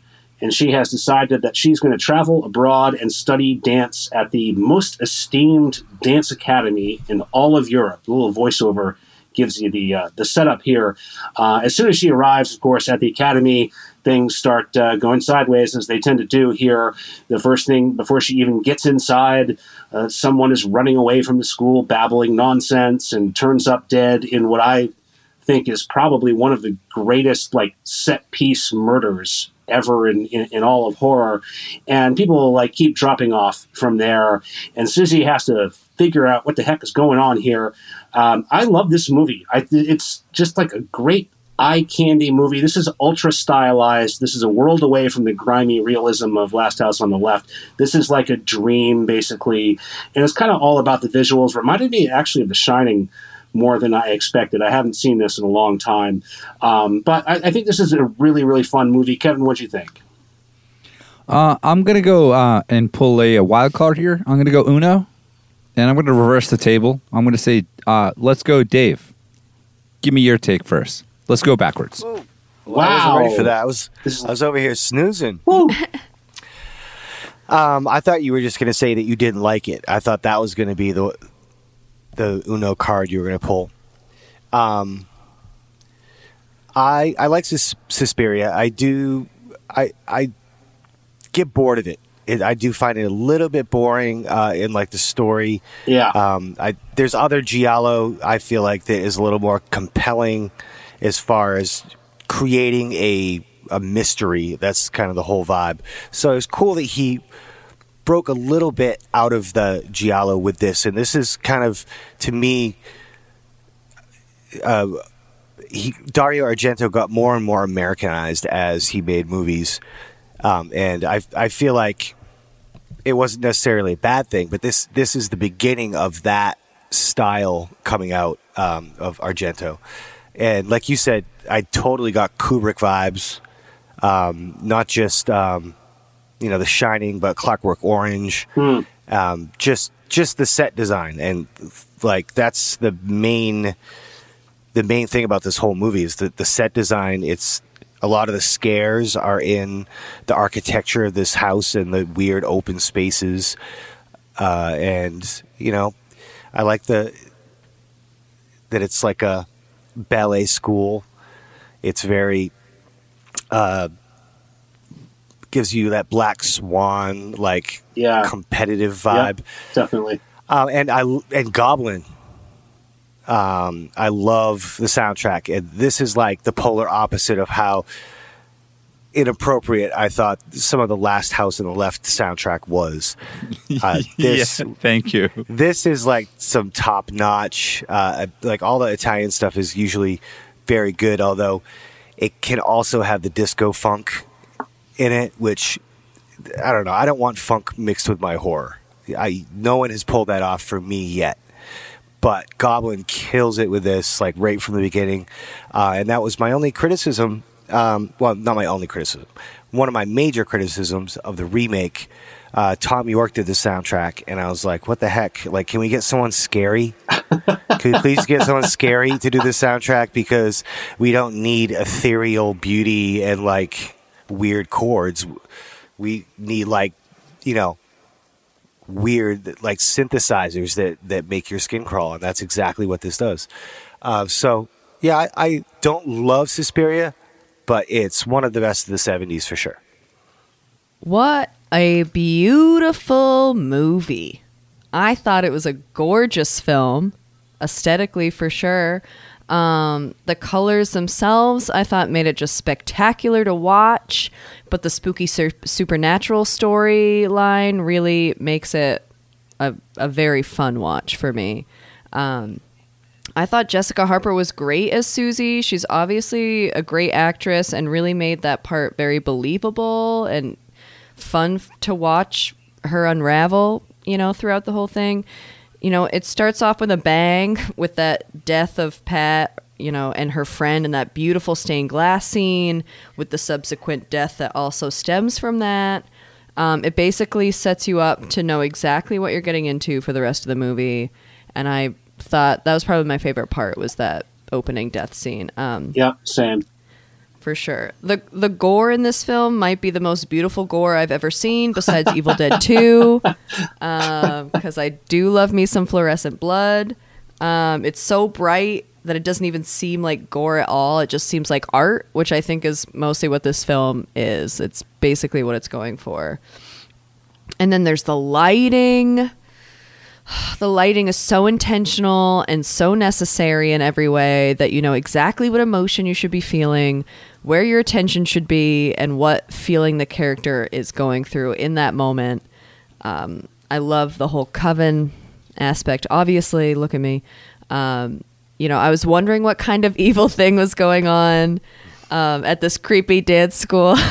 and she has decided that she's going to travel abroad and study dance at the most esteemed dance academy in all of Europe. A little voiceover gives you the uh, the setup here. Uh, as soon as she arrives, of course, at the academy, things start uh, going sideways as they tend to do here. The first thing before she even gets inside, uh, someone is running away from the school, babbling nonsense, and turns up dead in what I think is probably one of the greatest like set piece murders ever in, in, in all of horror. And people like keep dropping off from there. And Susie has to figure out what the heck is going on here. Um, I love this movie. I, it's just like a great eye candy movie. This is ultra stylized. This is a world away from the grimy realism of Last House on the Left. This is like a dream basically. And it's kind of all about the visuals. Reminded me actually of The Shining more than I expected. I haven't seen this in a long time, um, but I, I, think this is a really, really fun movie. Kevin, what do you think? Uh, I'm gonna go uh, and pull a, a, wild card here. I'm gonna go Uno, and I'm gonna reverse the table. I'm gonna say, uh, let's go, Dave. Give me your take first. Let's go backwards. Wow, I wasn't ready for that. I was I was over here snoozing. um, I thought you were just gonna say that you didn't like it. I thought that was gonna be the the Uno card you were going to pull. Um, I I like Sus- Suspiria. I do. I I get bored of it. it. I do find it a little bit boring uh, in like the story. Yeah. Um, I there's other giallo I feel like that is a little more compelling as far as creating a a mystery. That's kind of the whole vibe. So it's cool that he broke a little bit out of the giallo with this, and this is kind of to me. Uh, he, Dario Argento got more and more Americanized as he made movies, um, and I I feel like it wasn't necessarily a bad thing, but this this is the beginning of that style coming out um, of Argento, and like you said, I totally got Kubrick vibes. Um, not just um, you know The Shining, but Clockwork Orange. Um, just just the set design and like that's the main the main thing about this whole movie is that the set design. It's a lot of the scares are in the architecture of this house and the weird open spaces, uh, and you know, I like the that it's like a ballet school. It's very uh, gives you that black swan like Yeah. competitive vibe. Definitely. Uh, and I and Goblin. Um, I love the soundtrack, and this is like the polar opposite of how inappropriate I thought some of the Last House on the Left soundtrack was. Uh, this yeah, thank you. this is like some top notch. Uh, like all the Italian stuff is usually very good, although it can also have the disco funk in it, which I don't know. I don't want funk mixed with my horror. I no one has pulled that off for me yet. But Goblin kills it with this, like right from the beginning, uh, and that was my only criticism. Um, well, not my only criticism. One of my major criticisms of the remake. Uh, Thom Yorke did the soundtrack, and I was like, "What the heck? Like, can we get someone scary? Can we please get someone scary to do the soundtrack? Because we don't need ethereal beauty and like weird chords. We need like, you know, weird like synthesizers that that make your skin crawl, and that's exactly what this does. Uh, so yeah, I, I don't love Suspiria, but it's one of the best of the '70s for sure. What a beautiful movie. I thought it was a gorgeous film, aesthetically for sure. Um, the colors themselves, I thought, made it just spectacular to watch. But the spooky sur- supernatural storyline really makes it a, a very fun watch for me. Um, I thought Jessica Harper was great as Susie. She's obviously a great actress and really made that part very believable and fun to watch her unravel, you know, throughout the whole thing. You know, it starts off with a bang with that death of Pat, you know, and her friend and that beautiful stained glass scene with the subsequent death that also stems from that. Um, it basically sets you up to know exactly what you're getting into for the rest of the movie. And I thought that was probably my favorite part was that opening death scene. Um, Yeah, same. For sure. The the gore in this film might be the most beautiful gore I've ever seen, besides Evil Dead Two, because I do love me some fluorescent blood. Um, it's so bright that it doesn't even seem like gore at all. It just seems like art, which I think is mostly what this film is. It's basically what it's going for. And then there's the lighting. The lighting is so intentional and so necessary in every way that you know exactly what emotion you should be feeling, where your attention should be, and what feeling the character is going through in that moment. Um, I love the whole coven aspect. Obviously, look at me. Um, you know, I was wondering what kind of evil thing was going on um, at this creepy dance school.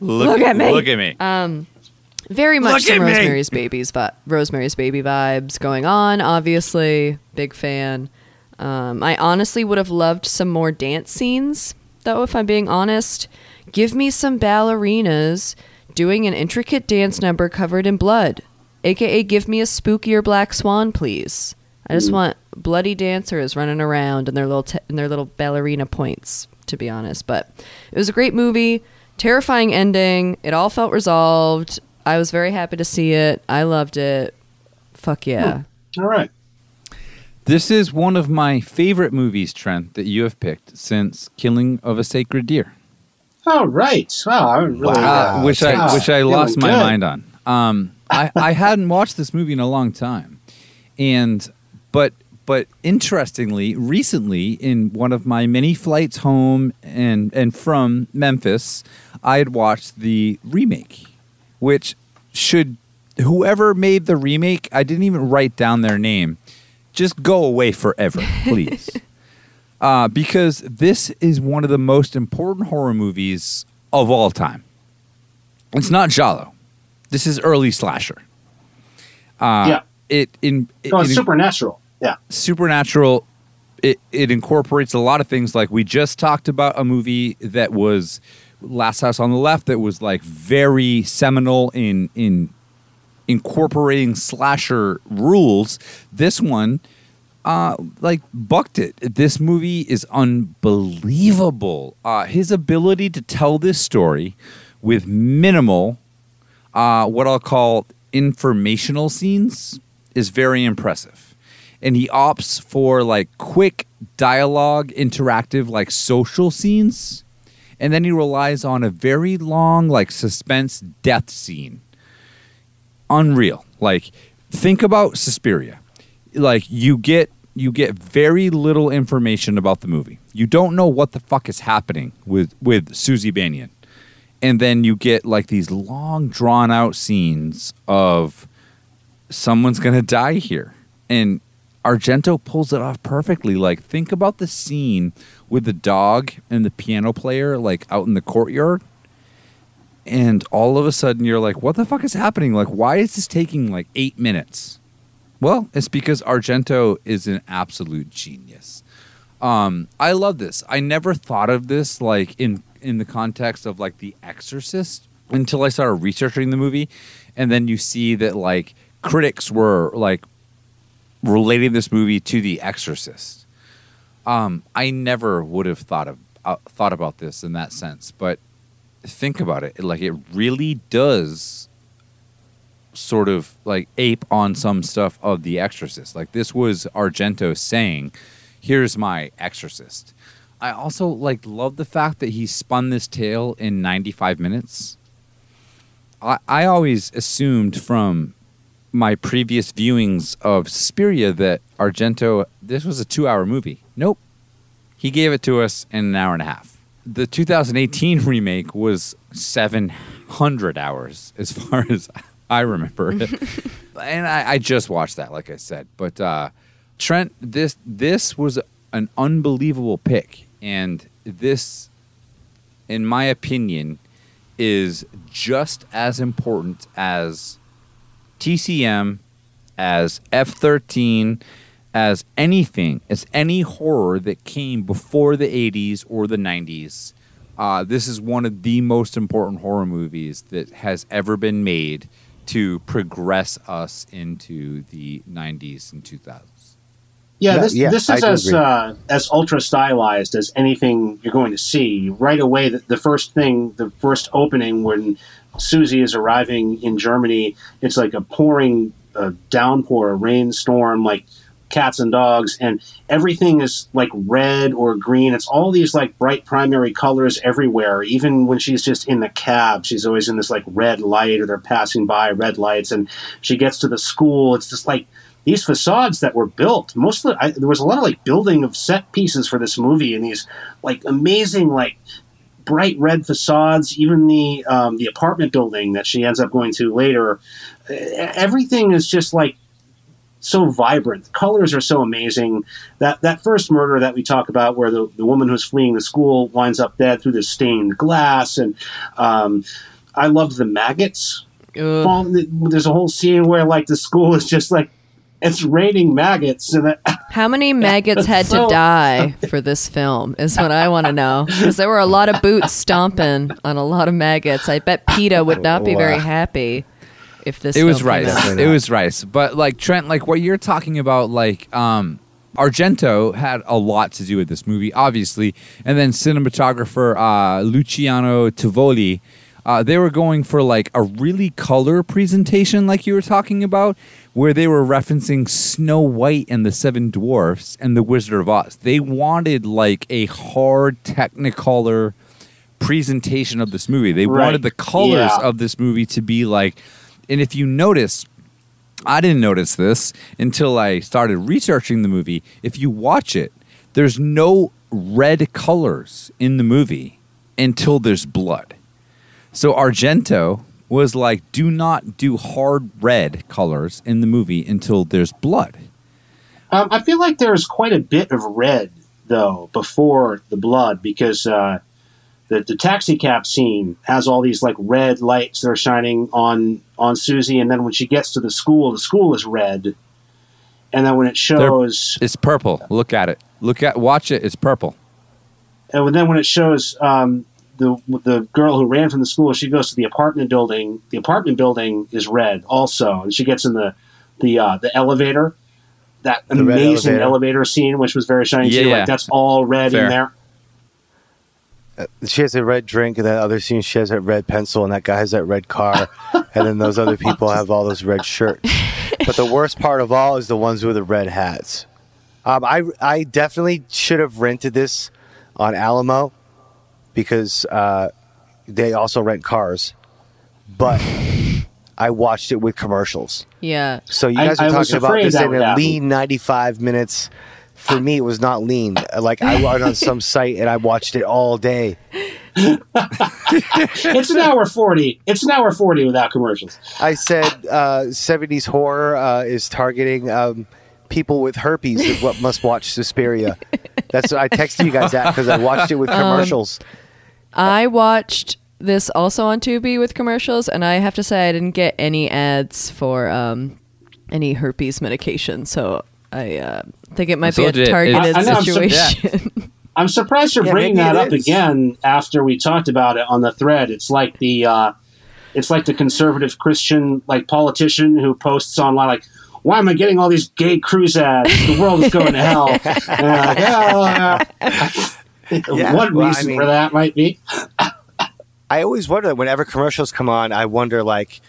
Look, at me. Look at me. very much Look some. Rosemary's Babies, but Rosemary's Baby vibes going on. Obviously, big fan. Um, I honestly would have loved some more dance scenes, though. If I'm being honest, give me some ballerinas doing an intricate dance number covered in blood, aka give me a spookier black swan, please. I just want bloody dancers running around in their little t- in their little ballerina points. To be honest, but it was a great movie, terrifying ending. It all felt resolved. I was very happy to see it. I loved it. Fuck yeah. All right. This is one of my favorite movies, Trent, that you have picked since Killing of a Sacred Deer, All right. Wow. I really, Wow. uh, which I Wow. which I lost my mind on. Um, I I hadn't watched this movie in a long time, and but but interestingly, recently in one of my many flights home and and from Memphis, I had watched the remake, which should whoever made the remake, I didn't even write down their name. Just go away forever, please. uh, because this is one of the most important horror movies of all time. It's not Giallo. This is early slasher. Uh, Yeah. It in it, Oh, it's it- supernatural. Yeah. Supernatural. It, it incorporates a lot of things like we just talked about a movie that was last house on the left that was like very seminal in in incorporating slasher rules this one uh like bucked it. This movie is unbelievable. Uh his ability to tell this story with minimal uh what i'll call informational scenes is very impressive. And he opts for like quick dialogue interactive like social scenes. And then he relies on a very long like suspense death scene unreal. Like think about suspiria. Like you get you get very little information about the movie. You don't know what the fuck is happening with with susie bannion. And then you get like these long drawn out scenes of someone's gonna die here. And argento pulls it off perfectly. Like think about the scene with the dog and the piano player like out in the courtyard and all of a sudden you're like what the fuck is happening? Like why is this taking like eight minutes? Well it's because argento is an absolute genius. Um, i love this. I never thought of this like in in the context of like the exorcist until i started researching the movie. And then you see that like critics were like relating this movie to the exorcist. Um, I never would have thought of uh, thought about this in that sense, but think about it. Like it really does sort of like ape on some stuff of The Exorcist. Like this was Argento saying, "Here's my Exorcist." I also like love the fact that he spun this tale in 95 minutes. I, I always assumed from my previous viewings of Suspiria that Argento this was a two hour movie. Nope. He gave it to us in an hour and a half. The 2018 remake was 700 hours as far as I remember it. and I, I just watched that, like I said. But uh, Trent, this this was an unbelievable pick. And this, in my opinion, is just as important as TCM, as F 13, as anything, as any horror that came before the 80s or the 90s. Uh, this is one of the most important horror movies that has ever been made to progress us into the 90s and 2000s. Yeah, Yeah, this yeah, this is as uh, as ultra stylized as anything you're going to see. Right away, the, the first thing, the first opening when Susie is arriving in Germany, it's like a pouring uh, downpour, a rainstorm, like cats and dogs, and everything is like red or green. It's all these like bright primary colors everywhere. Even when she's just in the cab, she's always in this like red light, or they're passing by red lights, and she gets to the school. It's just like these facades that were built. Most of I, there was a lot of like building of set pieces for this movie, and these like amazing like bright red facades. Even the um, the apartment building that she ends up going to later, everything is just like so vibrant. The colors are so amazing. That that first murder that we talk about, where the, the woman who's fleeing the school winds up dead through the stained glass, and um, I loved the maggots. Ugh. Fall- There's a whole scene where like the school is just like it's raining maggots, and that, How many maggots had So- to die for this film is what I want to know. Because there were a lot of boots stomping on a lot of maggots. I bet PETA would not be very happy if this. it was film rice. It was rice. But like Trent, like what you're talking about, like um, Argento had a lot to do with this movie, obviously, and then cinematographer uh, Luciano Tovoli. Uh, they were going for like a really color presentation, like you were talking about, where they were referencing Snow White and the Seven Dwarfs and the Wizard of Oz. They wanted like a hard Technicolor presentation of this movie. They Right. wanted the colors Yeah. of this movie to be like, and if you notice, I didn't notice this until I started researching the movie. If you watch it, there's no red colors in the movie until there's blood. So Argento was like, do not do hard red colors in the movie until there's blood. Um, I feel like there's quite a bit of red though before the blood because uh, the the taxi cab scene has all these like red lights that are shining on on Susie, and then when she gets to the school, the school is red, and then when it shows, It's purple. Look at it. Look at watch it. It's purple. and then when it shows um, the the girl who ran from the school, she goes to the apartment building. The apartment building is red also, and she gets in the the uh, the elevator. That The amazing elevator. elevator. scene, which was very shiny Yeah, too. yeah. Like that's all red Fair. in there. She has a red drink, and then other scene she has that red pencil, and that guy has that red car, and then those other people have all those red shirts. But the worst part of all is the ones with the red hats. Um, I I definitely should have rented this on Alamo because uh, they also rent cars, but I watched it with commercials. Yeah. So you guys I are talking about this in would a lean 95 minutes. For me, it was not lean. Like I went on some site and I watched it all day. It's an hour forty. It's an hour forty without commercials. I said uh, 70s horror uh, is targeting um, people with herpes that what must watch Suspiria. That's what I texted you guys that because I watched it with Um, commercials. I watched this also on Tubi with commercials, and I have to say I didn't get any ads for um, any herpes medication. So I uh, think it might It's be a targeted I- I know, I'm so- situation. I'm surprised you're Yeah, bringing that up is. again after we talked about it on the thread. It's like the uh, it's like the conservative Christian like politician who posts online like, "Why am I getting all these gay cruise ads? The world is going to hell." Like, "Oh, uh, Yeah, what well, I reason mean- for that might be? I always wonder that whenever commercials come on, I wonder like,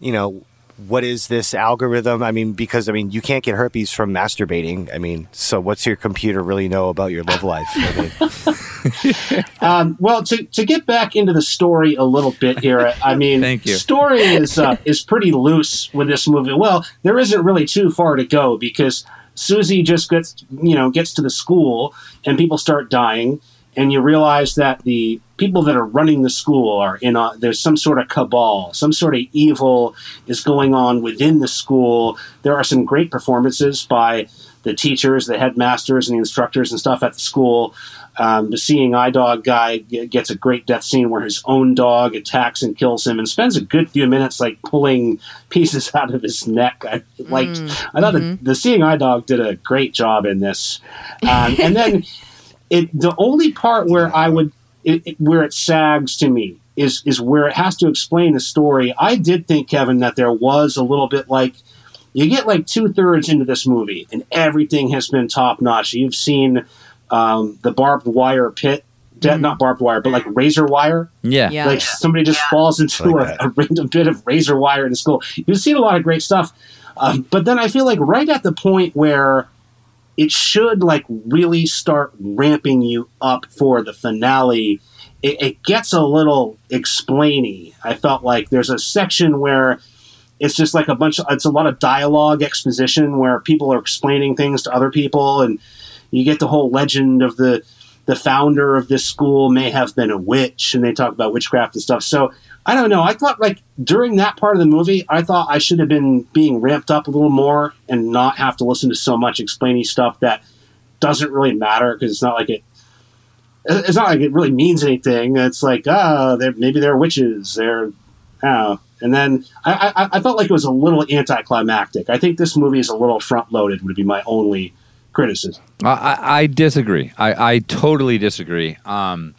you know, what is this algorithm? I mean, because I mean, you can't get herpes from masturbating. I mean, so what's your computer really know about your love life? I mean, Um, well, to, to get back into the story a little bit here, I mean, Thank you. story is uh, is pretty loose with this movie. Well, there isn't really too far to go because Susie just gets you know gets to the school and people start dying, and you realize that the people that are running the school are in a there's some sort of cabal, some sort of evil is going on within the school. There are some great performances by the teachers, the headmasters, and the instructors and stuff at the school. Um, the seeing eye dog guy g- gets a great death scene where his own dog attacks and kills him, and spends a good few minutes like pulling pieces out of his neck. I liked. I thought the, the seeing eye dog did a great job in this, um, and then it. The only part where I would it, it, where it sags to me is is where it has to explain the story. I did think Kevin that there was a little bit like you get like two thirds into this movie and everything has been top notch. You've seen um, the barbed wire pit, de- not barbed wire, but like razor wire. Yeah. Yeah. Like somebody just falls into Like a, a random bit of razor wire in the school. You've seen a lot of great stuff, um, but then I feel like right at the point where it should like really start ramping you up for the finale. It, it gets a little explainy. I felt like there's a section where it's just like a bunch of it's a lot of dialogue exposition where people are explaining things to other people and you get the whole legend of the the founder of this school may have been a witch and they talk about witchcraft and stuff so i don't know i thought like during that part of the movie i thought i should have been being ramped up a little more and not have to listen to so much explaining stuff that doesn't really matter because it's not like it it's not like it really means anything it's like ah they're, maybe they're witches they're oh. and then I, I, I felt like it was a little anticlimactic i think this movie is a little front loaded would be my only criticism I, I disagree. I, I totally disagree. Um,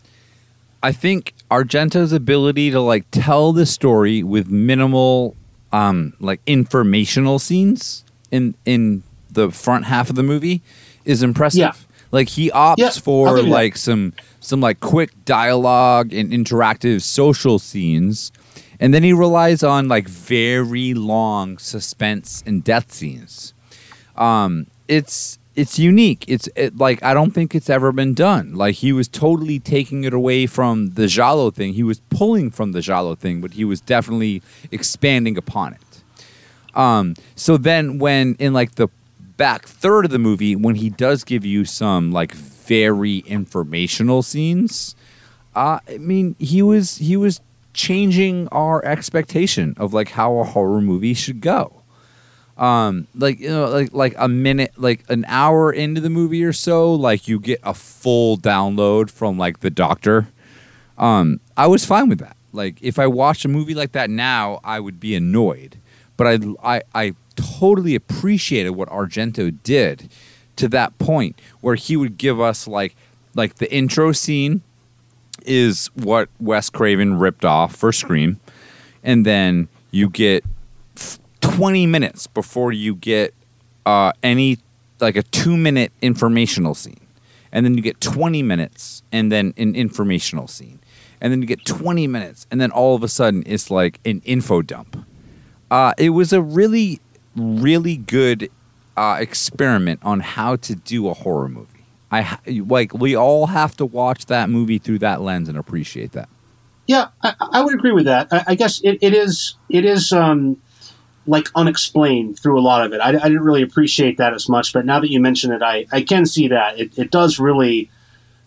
I think Argento's ability to like tell the story with minimal um, like informational scenes in in the front half of the movie is impressive. Yeah. Like he opts Yeah, for you that. like some some like quick dialogue and interactive social scenes, and then he relies on like very long suspense and death scenes um it's it's unique. It's it, like i don't think it's ever been done. Like he was totally taking it away from the giallo thing. He was pulling from the giallo thing but he was definitely expanding upon it. Um so then when in like the back third of the movie when he does give you some like very informational scenes uh i mean he was he was changing our expectation of like how a horror movie should go um like you know like like a minute like an hour into the movie or so like you get a full download from like the doctor. Um i was fine with that. Like if i watched a movie like that now i would be annoyed. But i i i totally appreciated what Argento did to that point where he would give us like like the intro scene is what Wes Craven ripped off for Scream, and then you get 20 minutes before you get uh, any like a two minute informational scene, and then you get 20 minutes and then an informational scene, and then you get 20 minutes, and then all of a sudden it's like an info dump. Uh, it was a really, really good uh, experiment on how to do a horror movie. I like we all have to watch that movie through that lens and appreciate that. Yeah, I, I would agree with that. I, I guess it, it is it is um, like unexplained through a lot of it. I, I didn't really appreciate that as much, but now that you mention it, I, I can see that it, it does really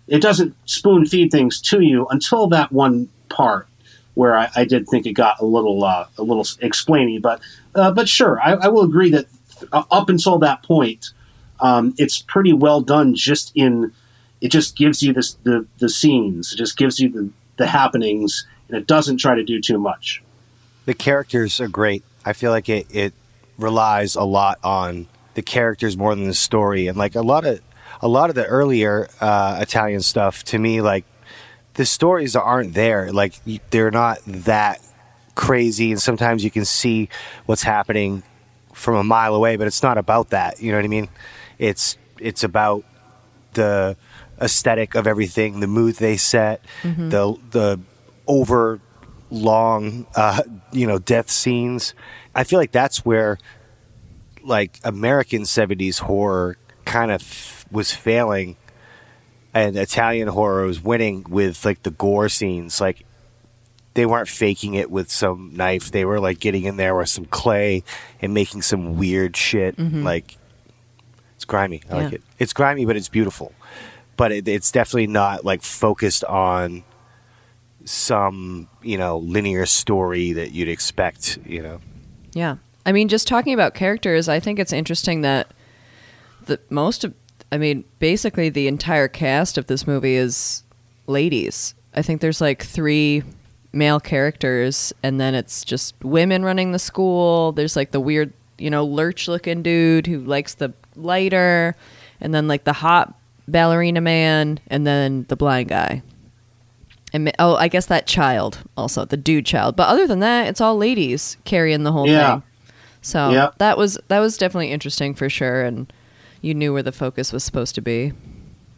it doesn't spoon feed things to you until that one part where I, I did think it got a little uh, a little explainy. But uh, but sure, I, I will agree that uh, up until that point, um, it's pretty well done. Just in it just gives you this the the scenes. It just gives you the the happenings, and it doesn't try to do too much. The characters are great. I feel like it, it relies a lot on the characters more than the story, and like a lot of a lot of the earlier uh, Italian stuff to me, like the stories aren't there. Like they're not that crazy, and sometimes you can see what's happening from a mile away, but it's not about that. You know what I mean? It's it's about the aesthetic of everything, the mood they set, the the over long uh, you know death scenes. I feel like that's where like American 70s horror kind of f- was failing and Italian horror was winning with like the gore scenes. Like they weren't faking it with some knife. They were like getting in there with some clay and making some weird shit. Like it's grimy. I like it. It's grimy but it's beautiful. But it, it's definitely not like focused on some you know linear story that you'd expect you know Yeah. I mean, just talking about characters, I think it's interesting that the most of, I mean, basically the entire cast of this movie is ladies. I think there's like three male characters, and then it's just women running the school. There's like the weird, you know, lurch looking dude who likes the lighter, and then like the hot ballerina man, and then the blind guy. And oh, I guess that child also, the dude child. But other than that, it's all ladies carrying the whole Yeah. thing. So Yeah. that was that was definitely interesting for sure, and you knew where the focus was supposed to be.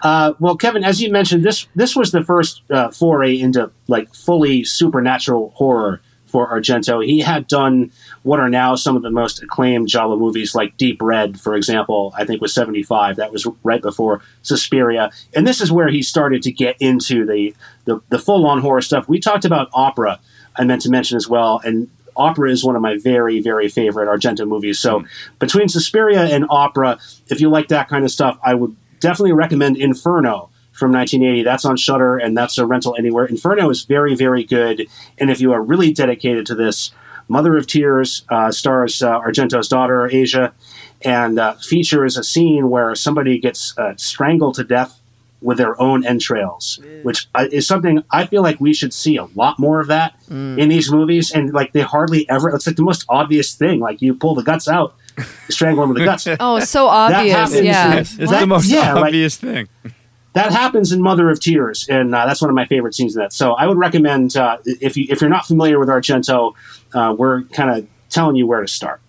Uh, well, Kevin, as you mentioned, this this was the first uh, foray into like fully supernatural horror for Argento. He had done what are now some of the most acclaimed Giallo movies, like Deep Red, for example. I think was seventy five. That was right before Suspiria, and this is where he started to get into the the, the full on horror stuff. We talked about opera. I meant to mention as well, and opera is one of my very very favorite Argento movies. So hmm. between Suspiria and opera, if you like that kind of stuff, I would definitely recommend Inferno from 1980. That's on Shudder, and that's a rental anywhere. Inferno is very, very good, and if you are really dedicated to this, Mother of Tears uh, stars uh, Argento's daughter Asia, and uh, features a scene where somebody gets uh, strangled to death with their own entrails, which uh, is something I feel like we should see a lot more of that in these movies. And like they hardly ever, it's like the most obvious thing. Like you pull the guts out, you strangle them with the guts. Oh, so obvious. happens, Yeah. yes. Is What? the most Yeah, like- obvious thing. That happens in Mother of Tears, and uh, that's one of my favorite scenes in that. So I would recommend uh, if you if you're not familiar with Argento, uh, we're kind of telling you where to start.